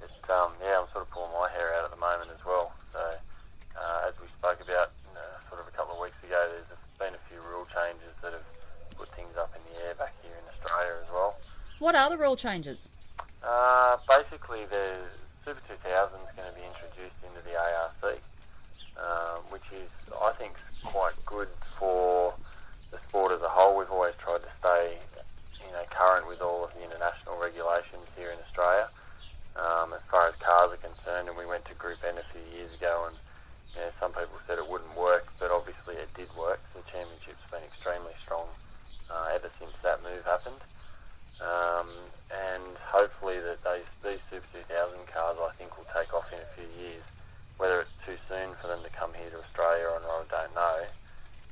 it's um yeah, I'm sort of pulling my hair out at the moment as well. So uh, as we spoke about uh, sort of a couple of weeks ago, there's been a few rule changes that have put things up in the air back here in Australia as well. What are the rule changes? Uh, basically, the Super 2000 is going to be introduced into the ARC, um, which is, I think, quite good for the sport as a whole. We've always tried to stay, you know, current with all of the international regulations here in Australia. Um, as far as cars are concerned, and we went to Group N a few years ago, and you know, some people said it wouldn't work, but obviously it did work. The championship's been extremely strong uh, ever since that move happened um, and hopefully that these, these Super 2000 cars I think will take off in a few years. Whether it's too soon for them to come here to Australia or not, I don't know.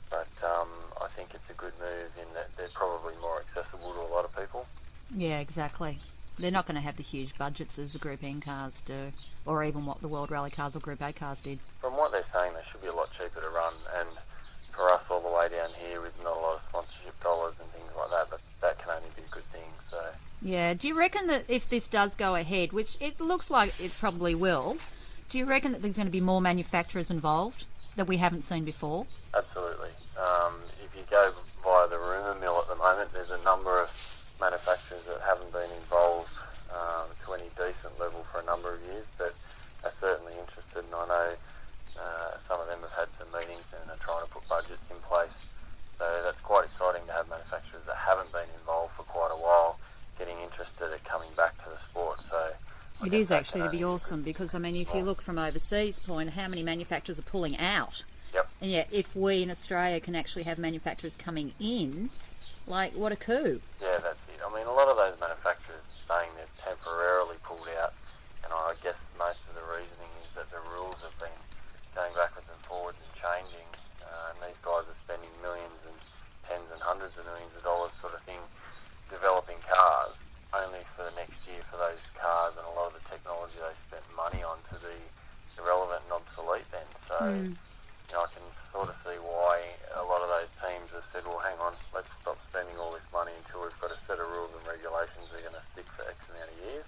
But um, I think it's a good move in that they're probably more accessible to a lot of people. Yeah, exactly. They're not going to have the huge budgets as the Group N cars do, or even what the World Rally cars or Group A cars did. From what they're saying, they should be a lot cheaper to run, and for us all the way down here with not a lot of sponsorship dollars and things like that, but that can only be a good thing. So Yeah. Do you reckon that if this does go ahead, which it looks like it probably will, do you reckon that there's going to be more manufacturers involved that we haven't seen before? Absolutely. Um, if you go via the rumour mill at the moment, there's a number of manufacturers that haven't been involved um, to any decent level for a number of years, but are certainly interested. And I know uh, some of them have had some meetings and are trying to put budgets in place. So that's quite exciting to have manufacturers that haven't been involved for quite a while getting interested at coming back to the sport. So I It guess is actually to be awesome because I mean, if you look from overseas, point how many manufacturers are pulling out, Yep. and yet if we in Australia can actually have manufacturers coming in, like what a coup! Yeah, that's it. I mean, a lot of those manufacturers saying they're temporarily pulled out, and I guess most of the reasoning is that the rules have been going backwards and forwards and changing, uh, and these guys are spending millions and tens and hundreds of millions of dollars sort of thing developing cars, only for the next year for those cars and a lot of the technology they spent money on to be irrelevant and obsolete then. So, you know, I can sort of see why a lot of those teams have said, well, hang on, let's stop spending all this money until we've got a set of rules and regulations that are going to stick for X amount of years.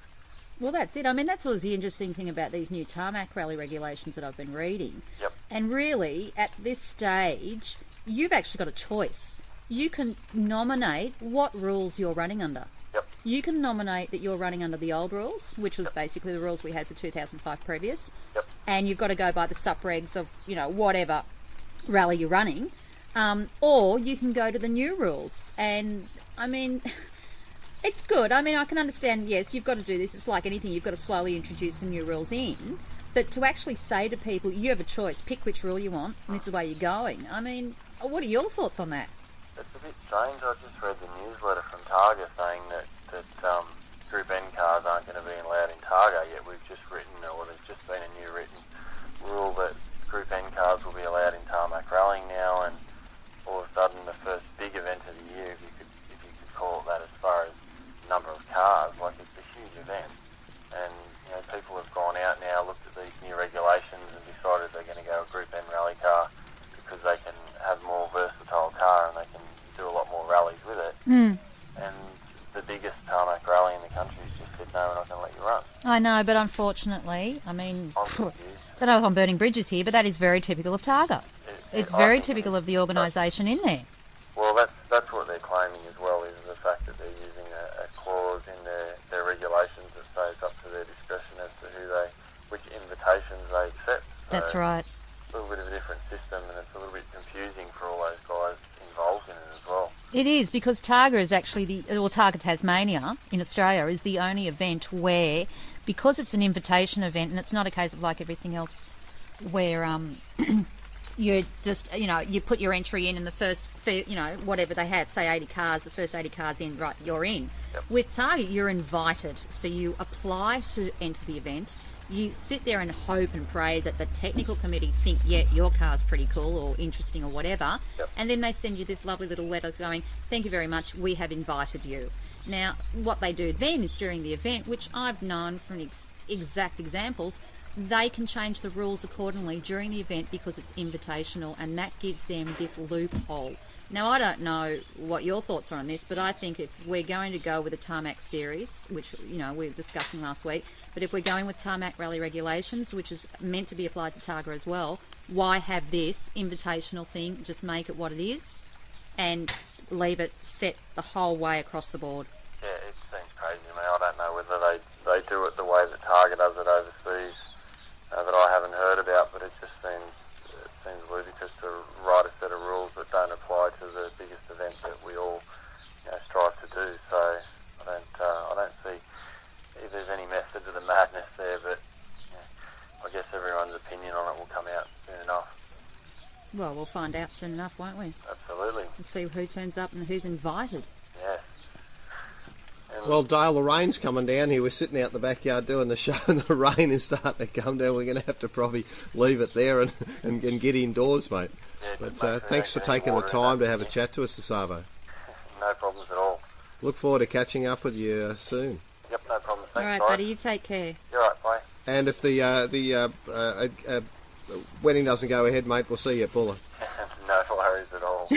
Well, that's it. I mean, that's always the interesting thing about these new tarmac rally regulations that I've been reading. Yep. And really, at this stage, you've actually got a choice. You can nominate what rules you're running under. Yep. You can nominate that you're running under the old rules, which was basically the rules we had for 2005 previous. Yep. And you've got to go by the supregs of, you know, whatever rally you're running. Um, or you can go to the new rules. And, I mean, good. I mean, I can understand, yes, you've got to do this. It's like anything, you've got to slowly introduce some new rules in. But to actually say to people, you have a choice, pick which rule you want, and this is where you're going. I mean, what are your thoughts on that? It's a bit strange. I just read the newsletter from Targa saying that, that um, Group N cars aren't going to be allowed in Targa, yet we've just written, or there's just been a new written rule that Group N cars will be allowed in tarmac rallying now, and all of a sudden the first big event of the year, if you could, if you could call it that, as far as number of cars, like it's a huge event. And you know, people have gone out now, looked at these new regulations, and decided they're going to go a Group N rally car because they can have more versatile car and they can do a lot more rallies with it. And the biggest tarmac rally in the country has just said, no, we're not going to let you run. I know, but unfortunately, I mean, I'm oh, I don't know if I'm burning bridges here, but that is very typical of Targa. It- It's I very typical it of the organisation in there. Well, that's that's what they're claiming as well is the fact that they're using a, a clause in their, their regulations that says up to their discretion as to who they, which invitations they accept. That's right. It's a little bit of a different system, and it's a little bit confusing for all those guys involved in it as well. It is because Targa is actually the well Targa Tasmania in Australia is the only event where because it's an invitation event and it's not a case of like everything else where um you just you know you put your entry in and the first you know whatever they have say 80 cars the first 80 cars in right you're in. With Targa you're invited. So you apply to enter the event. You sit there and hope and pray that the technical committee think yeah your car's pretty cool or interesting or whatever. Yep. and then they send you this lovely little letter going thank you very much. We have invited you Now, what they do then is during the event, which I've known from ex- exact examples, they can change the rules accordingly during the event because it's invitational, and that gives them this loophole. Now, I don't know what your thoughts are on this, but I think if we're going to go with a tarmac series, which you know we were discussing last week, but if we're going with tarmac rally regulations, which is meant to be applied to Targa as well, why have this invitational thing? Just make it what it is, and leave it set the whole way across the board. Yeah, it seems crazy to me. I don't know whether they, they do it the way that Targa does it overseas uh, that I haven't heard about, but it just seems it seems ludicrous to write a set of rules that don't apply to the biggest event that we all you know, strive to do. So I don't uh, I don't see if there's any method to the madness there, but yeah, I guess everyone's opinion on it will come out soon enough. Well, we'll find out soon enough, won't we? Absolutely, And see who turns up and who's invited. yeah. And Well, Dale, the rain's coming down here. We're sitting out in the backyard doing the show, and the rain is starting to come down. We're going to have to probably leave it there and, and, and get indoors, mate. yeah, just But uh, sure thanks for taking the time to have a chat to us, Savo. No problems at all. Look forward to catching up with you uh, soon. Yep, no problem. All Thanks, right, guys. buddy, you take care. You're right, bye. And if the uh, the uh, uh, uh, wedding doesn't go ahead, mate, we'll see you at Buller. no worries at all.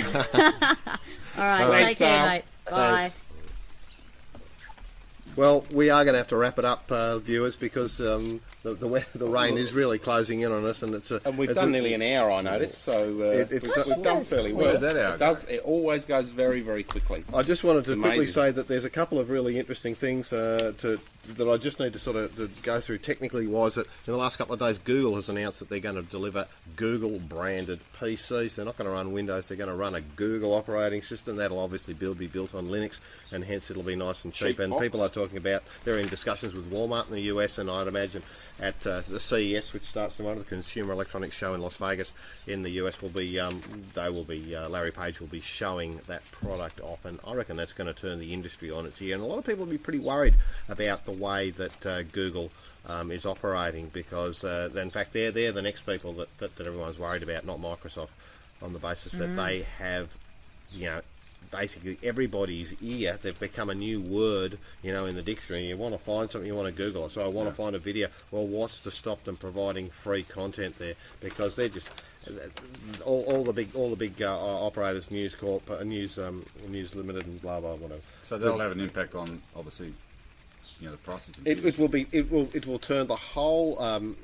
All right, Thanks, take care, mate. Bye. Well, we are going to have to wrap it up, uh, viewers, because um, the, the we- the rain is really closing in on us, and it's a, And we've it's done a- nearly an hour, I noticed. So uh, It- it's we've, done- we've done fairly well. did that hour it does. It always goes very, very quickly. I just wanted to quickly say that there's a couple of really interesting things uh, to that I just need to sort of to go through technically. Was that in the last couple of days, Google has announced that they're going to deliver Google branded PCs. They're not going to run Windows. They're going to run a Google operating system. That'll obviously build, be built on Linux, and hence it'll be nice and cheap. Cheap and box. people are talking about they're in discussions with Walmart in the US, and I'd imagine at uh, the CES, which starts tomorrow, the Consumer Electronics Show in Las Vegas in the US, will be um, they will be uh, Larry Page will be showing that product off, and I reckon that's going to turn the industry on its ear. And a lot of people will be pretty worried about the way that uh, Google. Um, is operating because, uh, in fact, they're they're the next people that, that, that everyone's worried about, not Microsoft, on the basis that they have, you know, basically everybody's ear. They've become a new word, you know, in the dictionary. You want to find something, you want to Google it. So I want to find a video. Well, what's to stop them providing free content there? Because they're just all, all the big all the big uh, operators, News Corp, uh, News um, News Limited, and blah blah whatever. So that'll have an impact on obviously, you know, the prices. It, it will be it will it will turn the whole um,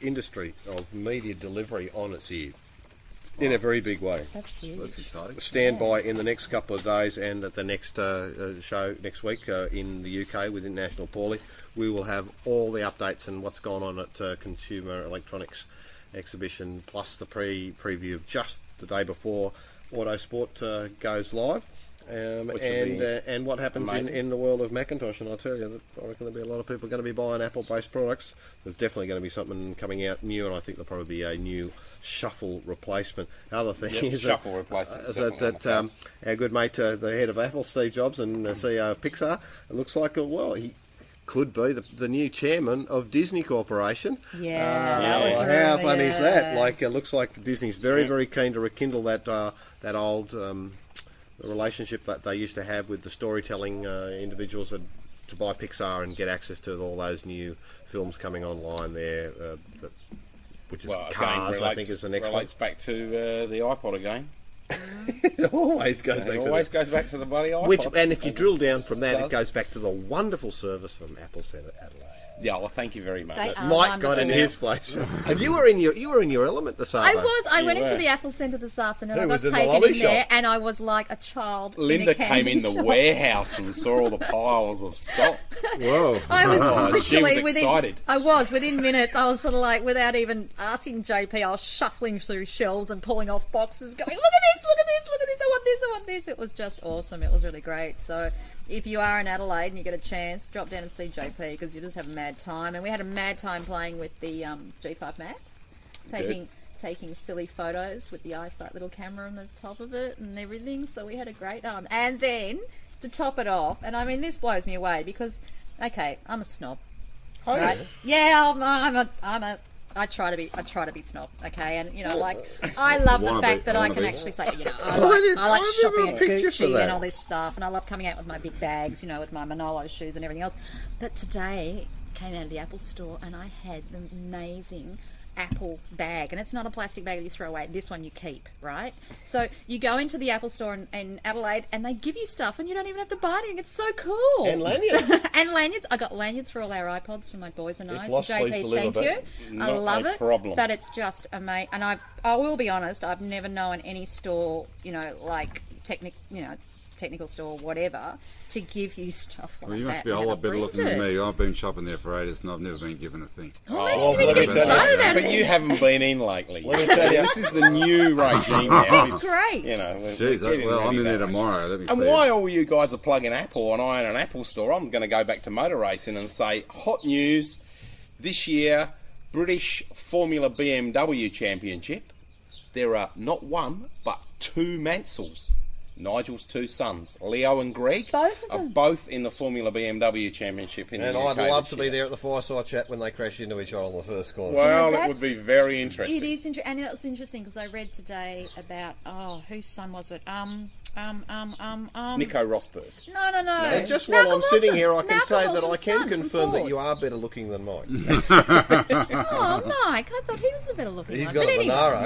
industry of media delivery on its ear in a very big way. That's huge. That's exciting. stand by in the next couple of days and at the next uh, uh, show next week uh, in the UK with International Paulie. We will have all the updates and what's gone on at uh, Consumer Electronics Exhibition, plus the pre preview of just the day before Autosport uh, goes live. Um, and uh, and what happens in, amazing. in the world of Macintosh, and I tell you, that I reckon there'll be a lot of people going to be buying Apple-based products. There's definitely going to be something coming out new, and I think there'll probably be a new Shuffle replacement. Other thing Yep, is Shuffle that, replacement uh, is that, that um, our good mate, uh, the head of Apple, Steve Jobs, and uh, CEO of Pixar, it looks like, uh, well, he could be the, the new chairman of Disney Corporation. Yeah, Uh, that was how really, funny is that? uh, Like, it looks like Disney's very, very keen to rekindle that uh, that old um, relationship that they used to have with the storytelling uh, individuals that, to buy Pixar and get access to all those new films coming online there. Uh, that, which is Well, Cars, relates, I think, is the next one. relates back to uh, the iPod again. it always goes It back to always that. goes back to the bloody iPod. Which, and if you drill down from that, it goes back to the wonderful service from Apple Centre Adelaide. Yeah, well, thank you very much. They are Mike got in his place, and you were in your you were in your element this afternoon. I afternoon. was. I You went into were. the Apple Centre this afternoon. Who I got was in the taken lolly in there, and I was like a child. in a Linda came candy in the shop. warehouse and saw all the piles of stock. Whoa. I was Oh, literally she was within. excited. I was within minutes. I was sort of like, without even asking JP, I was shuffling through shelves and pulling off boxes, going, "Look at this! Look at this! Look at this! I want this! I want this!" It was just awesome. It was really great. So, if you are in Adelaide and you get a chance, drop down and see JP because you just have a mad time. And we had a mad time playing with the um, G5 Max, taking. Taking silly photos with the iSight little camera on the top of it and everything, so we had a great time. And then to top it off, and I mean this blows me away because, okay, I'm a snob, Oh, right? Yeah, I'm, I'm a I'm a I try to be I try to be snob, okay, and you know, like I love the fact be, that I can be. actually say, you know, I like, I like I shopping at a picture for Gucci and all this stuff, and I love coming out with my big bags, you know, with my Manolo shoes and everything else. But today came out of the Apple store and I had the amazing Apple bag, and it's not a plastic bag that you throw away. This one you keep, right? So you go into the Apple store in, in Adelaide, and they give you stuff, and you don't even have to buy anything. It's so cool. And lanyards. and lanyards. I got lanyards for all our iPods for my boys and I. lost, so JP, thank you. I Not love a it. problem. But it's just amazing. And I, I will be honest. I've never known any store, you know, like technic, you know, technical store, whatever, to give you stuff like Well, you must that be a whole lot better looking than me. I've been shopping there for ages and I've never been given a thing. Oh, well, Well, you oh, need let to me get excited about But it. you haven't been in lately. Let me tell you. this is the new regime now. It's great. You know, we're- Jeez, we're well, I'm in there tomorrow. Let me And tell you. why all you guys are plugging Apple and I own an Apple store, I'm going to go back to motor racing and say hot news this year British Formula BMW Championship. There are not one, but two Mansells. Nigel's two sons, Leo and Greg, Both are them. both in the Formula BMW Championship in And the I'd love this to be there at the fireside chat when they crash into each other on the first corner. Well, Yeah, it would be very interesting. It is interesting, and that's interesting because I read today about oh, whose son was it? Um, um, um, um, um. Nico Rosberg. No, no, no. and just while Malcolm I'm sitting Wilson. here, I can Malcolm say that I Wilson's can son from confirm that Ford. you are better looking than Mike. Oh, Mike, I thought he was a better looking He's one. got but a anyway. Monaro,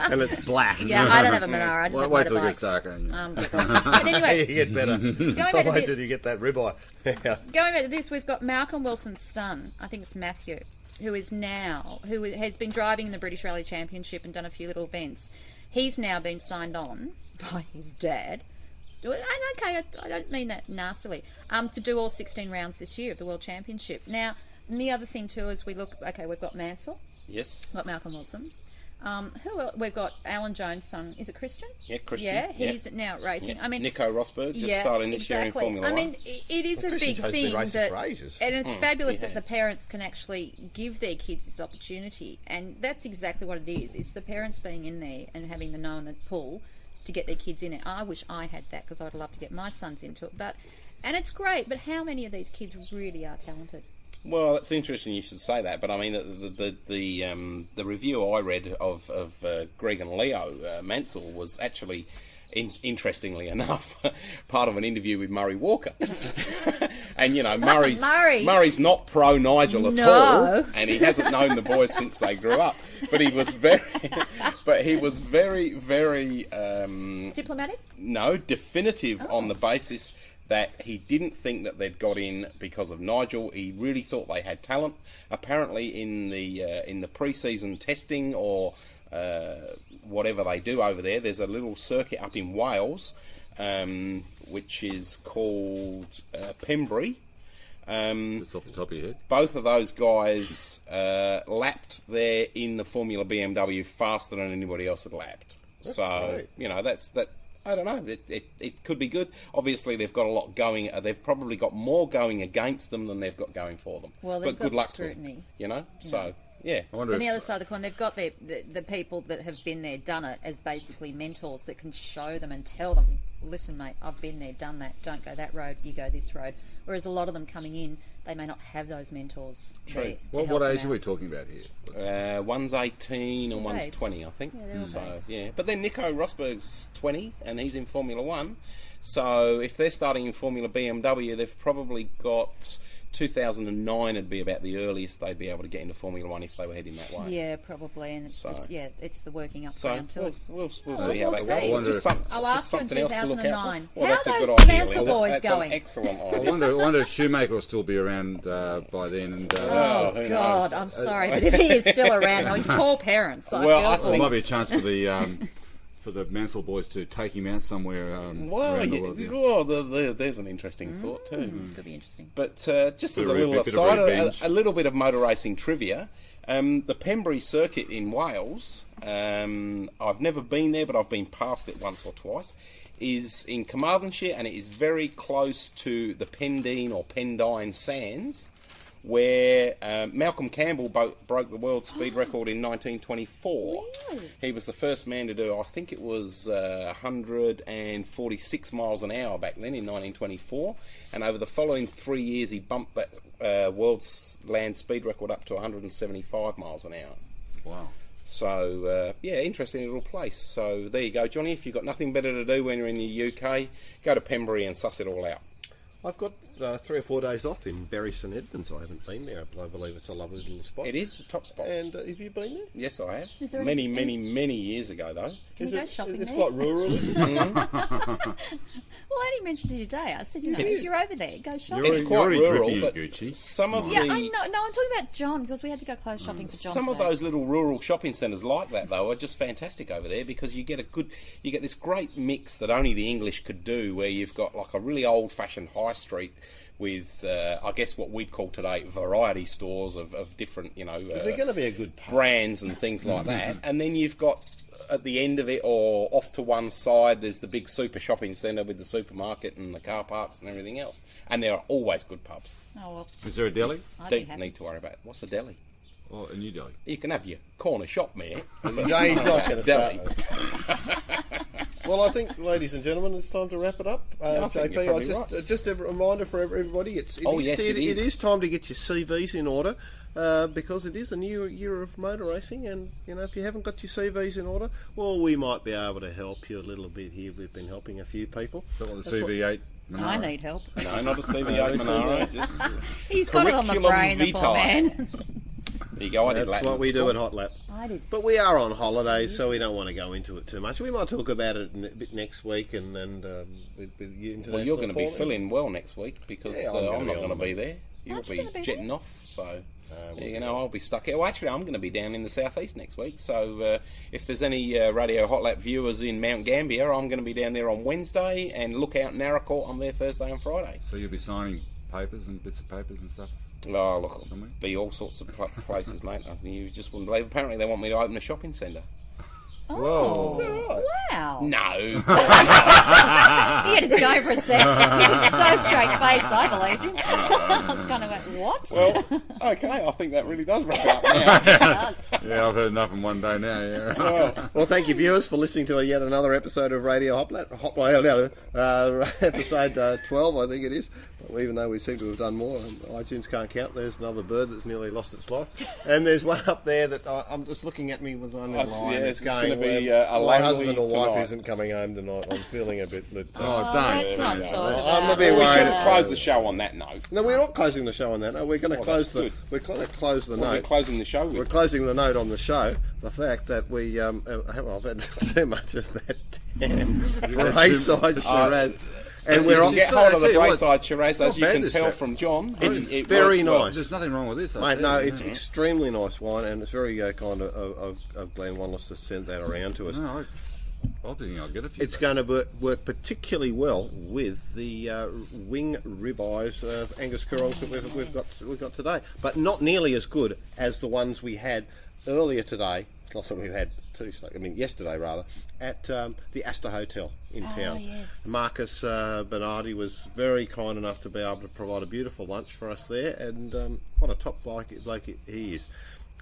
and it's black. Yeah, I don't have a Monaro. I just Wait- have wait till it motorbikes. gets darker. Um, but anyway, you get better. back I'll to wait this. till you get that ribeye. going back to this, we've got Malcolm Wilson's son. I think it's Matthew, who is now who has been driving in the British Rally Championship and done a few little events. He's now been signed on by his dad. And okay, I, I don't mean that nastily. Um, to do all 16 rounds this year of the World Championship. Now, and the other thing too is we look. Okay, we've got Mansell, Yes. we've got Malcolm Wilson. Um, who else? We've got Alan Jones' son. Is it Christian? Yeah, Christian. Yeah, Yeah. he's now racing. Yeah. I mean, Nico Rosberg just starting this year in Formula I One. mean, i- it is Well, a big Jones been thing that, for ages. and it's fabulous that the parents can actually give their kids this opportunity, and that's exactly what it is. It's the parents being in there and having the know and the pull to get their kids in it. I wish I had that because I'd love to get my sons into it, but and it's great. But how many of these kids really are talented? Well, it's interesting you should say that, but I mean the the the, the, um, the review I read of of uh, Greg and Leo uh, Mansell was actually. In, interestingly enough, part of an interview with Murray Walker, and you know Murray's Murray. Murray's not pro Nigel at No. all, and he hasn't known the boys since they grew up. But he was very, but he was very very um, Diplomatic? no, definitive on the basis that he didn't think that they'd got in because of Nigel. He really thought they had talent. Apparently, in the uh, in the pre-season testing or uh, whatever they do over there, there's a little circuit up in Wales, um, which is called uh, Pembrey. Um, Just off the top of your head. both of those guys uh, lapped there in the Formula BMW faster than anybody else had lapped. That's so great. you know that's that. I don't know. It, it, it could be good. Obviously, they've got a lot going. Uh, they've probably got more going against them than they've got going for them. Well, they've but good got luck scrutiny. to them. You know. So yeah. I wonder On the other side of the coin, they've got their, the, the people that have been there, done it, as basically mentors that can show them and tell them, listen, mate, I've been there, done that. Don't go that road, you go this road. Whereas a lot of them coming in, they may not have those mentors. True. there to what, what them age are we talking about here? Uh, one's 18 and one's Babes. 20, I think. Yeah, so, yeah. But then Nico Rosberg's 20 and he's in Formula One. So if they're starting in Formula BMW, they've probably got 2009 would be about the earliest they'd be able to get into Formula One if they were heading that way. Yeah, probably, and it's So- just yeah, it's the working up So round to we'll, it. we'll, we'll Oh, see how we'll they see. go. I wonder Just if- some, I'll just ask you in something else to look out 2009. for. Well, How that's a are good those idea. Mansell boys that's going? an excellent I wonder, I wonder if Schumacher will still be around uh, by then. And uh, Oh, who knows? God, I'm sorry, but if he is still around, now his poor parents. I Well, feel I for there might be a chance for the um, for the Mansell boys to take him out somewhere. Um, Well, around the yeah, world, yeah. well the, the, there's an interesting Mm. thought too. Could be interesting. But uh, just Bit as of a little bit of aside, revenge. a, a little bit of motor racing trivia. Um, the Pembrey circuit in Wales, um, I've never been there, but I've been past it once or twice, is in Carmarthenshire and it is very close to the Pendine or Pendine Sands, where um, Malcolm Campbell bo- broke the world speed record in 1924. He was the first man to do, I think it was uh, 146 miles an hour back then in 1924. And over the following three years, he bumped that uh, world's land speed record up to 175 miles an hour. Wow. So uh, yeah, interesting little place. So there you go, Johnny. If you've got nothing better to do when you're in the UK, go to Pembrey and suss it all out. I've got uh, three or four days off in Bury St Edmunds. I haven't been there, but I believe it's a lovely little spot. It is a top spot. And uh, have you been there? Yes, I have. Is there Many, any- many, many years ago, though. Can Is you go it- shopping It's there? quite rural, isn't it? Well, I only mentioned it today. I said, you know, if you're over there, go shopping. It's You're quite already rural, drippy, but Gucci. some of yeah, the I know. No, I'm talking about John because we had to go clothes shopping for John. some of today. those little rural shopping centres like that though are just fantastic over there because you get a good you get this great mix that only the English could do where you've got like a really old fashioned high street with uh, I guess what we'd call today variety stores of, of different you know Is uh, there going to be a good pub? brands and things like that. And then you've got at the end of it or off to one side there's the big super shopping centre with the supermarket and the car parks and everything else. And there are always good pubs. Oh well, Is there a deli? I'd don't need to worry about it. what's a deli? Oh, a New deli. You can have your corner shop mate No, he's not going to Deli. start. well, I think, ladies and gentlemen, it's time to wrap it up. Uh, I JP, I just right. uh, just a reminder for everybody: it's it Oh, is- yes, it it is. is time to get your CVs in order. Uh, because it is a new year of motor racing, and you know if you haven't got your CVs in order, well, we might be able to help you a little bit here. We've been helping a few people. Is that what the CV8? I need help. No, not a CV8 Monaro. Just, He's got it on the Curriculum brain, the poor man. there you go. I did That's Latin what we do school. at Hot Lap. I did. But we are on holidays, so we don't want to go into it too much. We might talk about it a bit next week, and and um, with, with you international. Well, you're going to be filling well next week because Yeah, I'm uh, gonna I'm, be not on going to the- be there. You'll Aren't you be gonna be jetting off, so we'll you know I'll be stuck here. Well, actually, I'm going to be down in the southeast next week. So uh, if there's any uh, Radio Hot Lap viewers in Mount Gambier, I'm going to be down there on Wednesday, and look out Naracoorte. I'm there Thursday and Friday. So you'll be signing papers and bits of papers and stuff? Oh, look, it'll Somewhere? be all sorts of pl- places, mate. I mean, you just wouldn't believe. Apparently, they want me to open a shopping centre. Oh, Is that right? wow. No. He had to go for a second. He was so straight faced, I believed him. I was kind of like, what? well, okay. I think that really does wrap up now. It does. Yeah, I've heard enough in one day now. Yeah. Well, thank you, viewers, for listening to yet another episode of Radio Hot Lap. Hoplat uh, episode uh, 12, I think it is. Even though we seem to have done more, and iTunes can't count. There's another bird that's nearly lost its life, and there's one up there that I, I'm just looking at me with one Oh, line. yeah, it's it's going. gonna be, uh, a my lonely husband or wife tonight. isn't coming home tonight. I'm feeling a bit. That, uh, Oh, don't. let's not Yeah. talk I'm a about bit it. we should close the show on that note. no, we're not closing the show on that. No, we're going to Oh, close the. that's We're going to close the What are we note. closing the show with? We're closing the note on the show. The fact that we, um, uh, well, I've had too much of that damn Brayside charade, and we're on. Get hold of the tell you what, Brayside Shiraz, as you can tell from John. It's it, it very works well. nice. There's nothing wrong with this. I Mate, no, you. it's extremely nice wine, and it's very uh, kind of, of, of Glenn Wallace to send that around to us. No, I, I think I'll get a few. It's going to work, work particularly well with the uh, wing ribeyes of Angus Currals that we've, we've got we've got today, but not nearly as good as the ones we had earlier today. Also, we've had two, I mean yesterday rather, at um, the Astor Hotel in town. yes. Marcus uh, Bernardi was very kind enough to be able to provide a beautiful lunch for us there, and um, what a top bloke, bloke he is.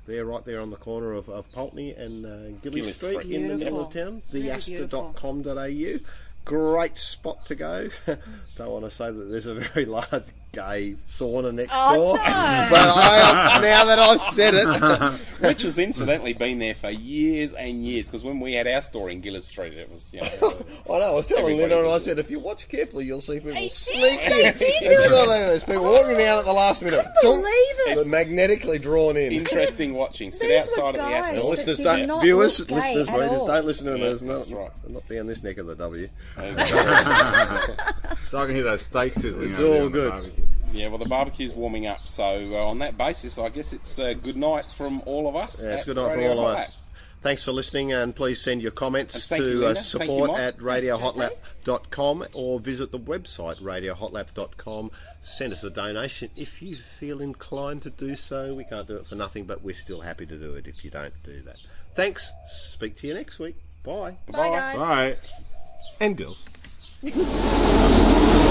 They're right there on the corner of, of Pulteney and uh, Gilles Gilles Street, Street. in the middle of Beautiful. town. Very Theastor.com.au. Great spot to go. don't want to say that there's a very large gay sauna next Oh, door, don't. but I, now that I've said it, Which has incidentally been there for years and years. Because when we had our store in Gilles Street, it was you know. I know. I was telling Everybody Linda, and I said, if you watch carefully, you'll see people sneaking. in. did. There's people walking down at the last minute. couldn't believe it. Magnetically drawn in. interesting watching. Sit outside of the guys. Astor. Now, listeners don't, not viewers, listeners, readers, all. don't listen to Yeah, us. Not, that's right. not down this neck of the W. So I can hear those steaks sizzling. It's all good. Barbecue. Yeah, well, the barbecue's warming up, so uh, on that basis, I guess it's uh, good night from all of us. Yeah, it's at good night from Radio all of us. Lap. Thanks for listening, and please send your comments And thank you, to uh, Linda. Thank you, support at radiohotlap.com or visit the website radiohotlap.com. Send us a donation if you feel inclined to do so. We can't do it for nothing, but we're still happy to do it if you don't do that. Thanks. Speak to you next week. Bye. Bye, guys. Bye. And girls.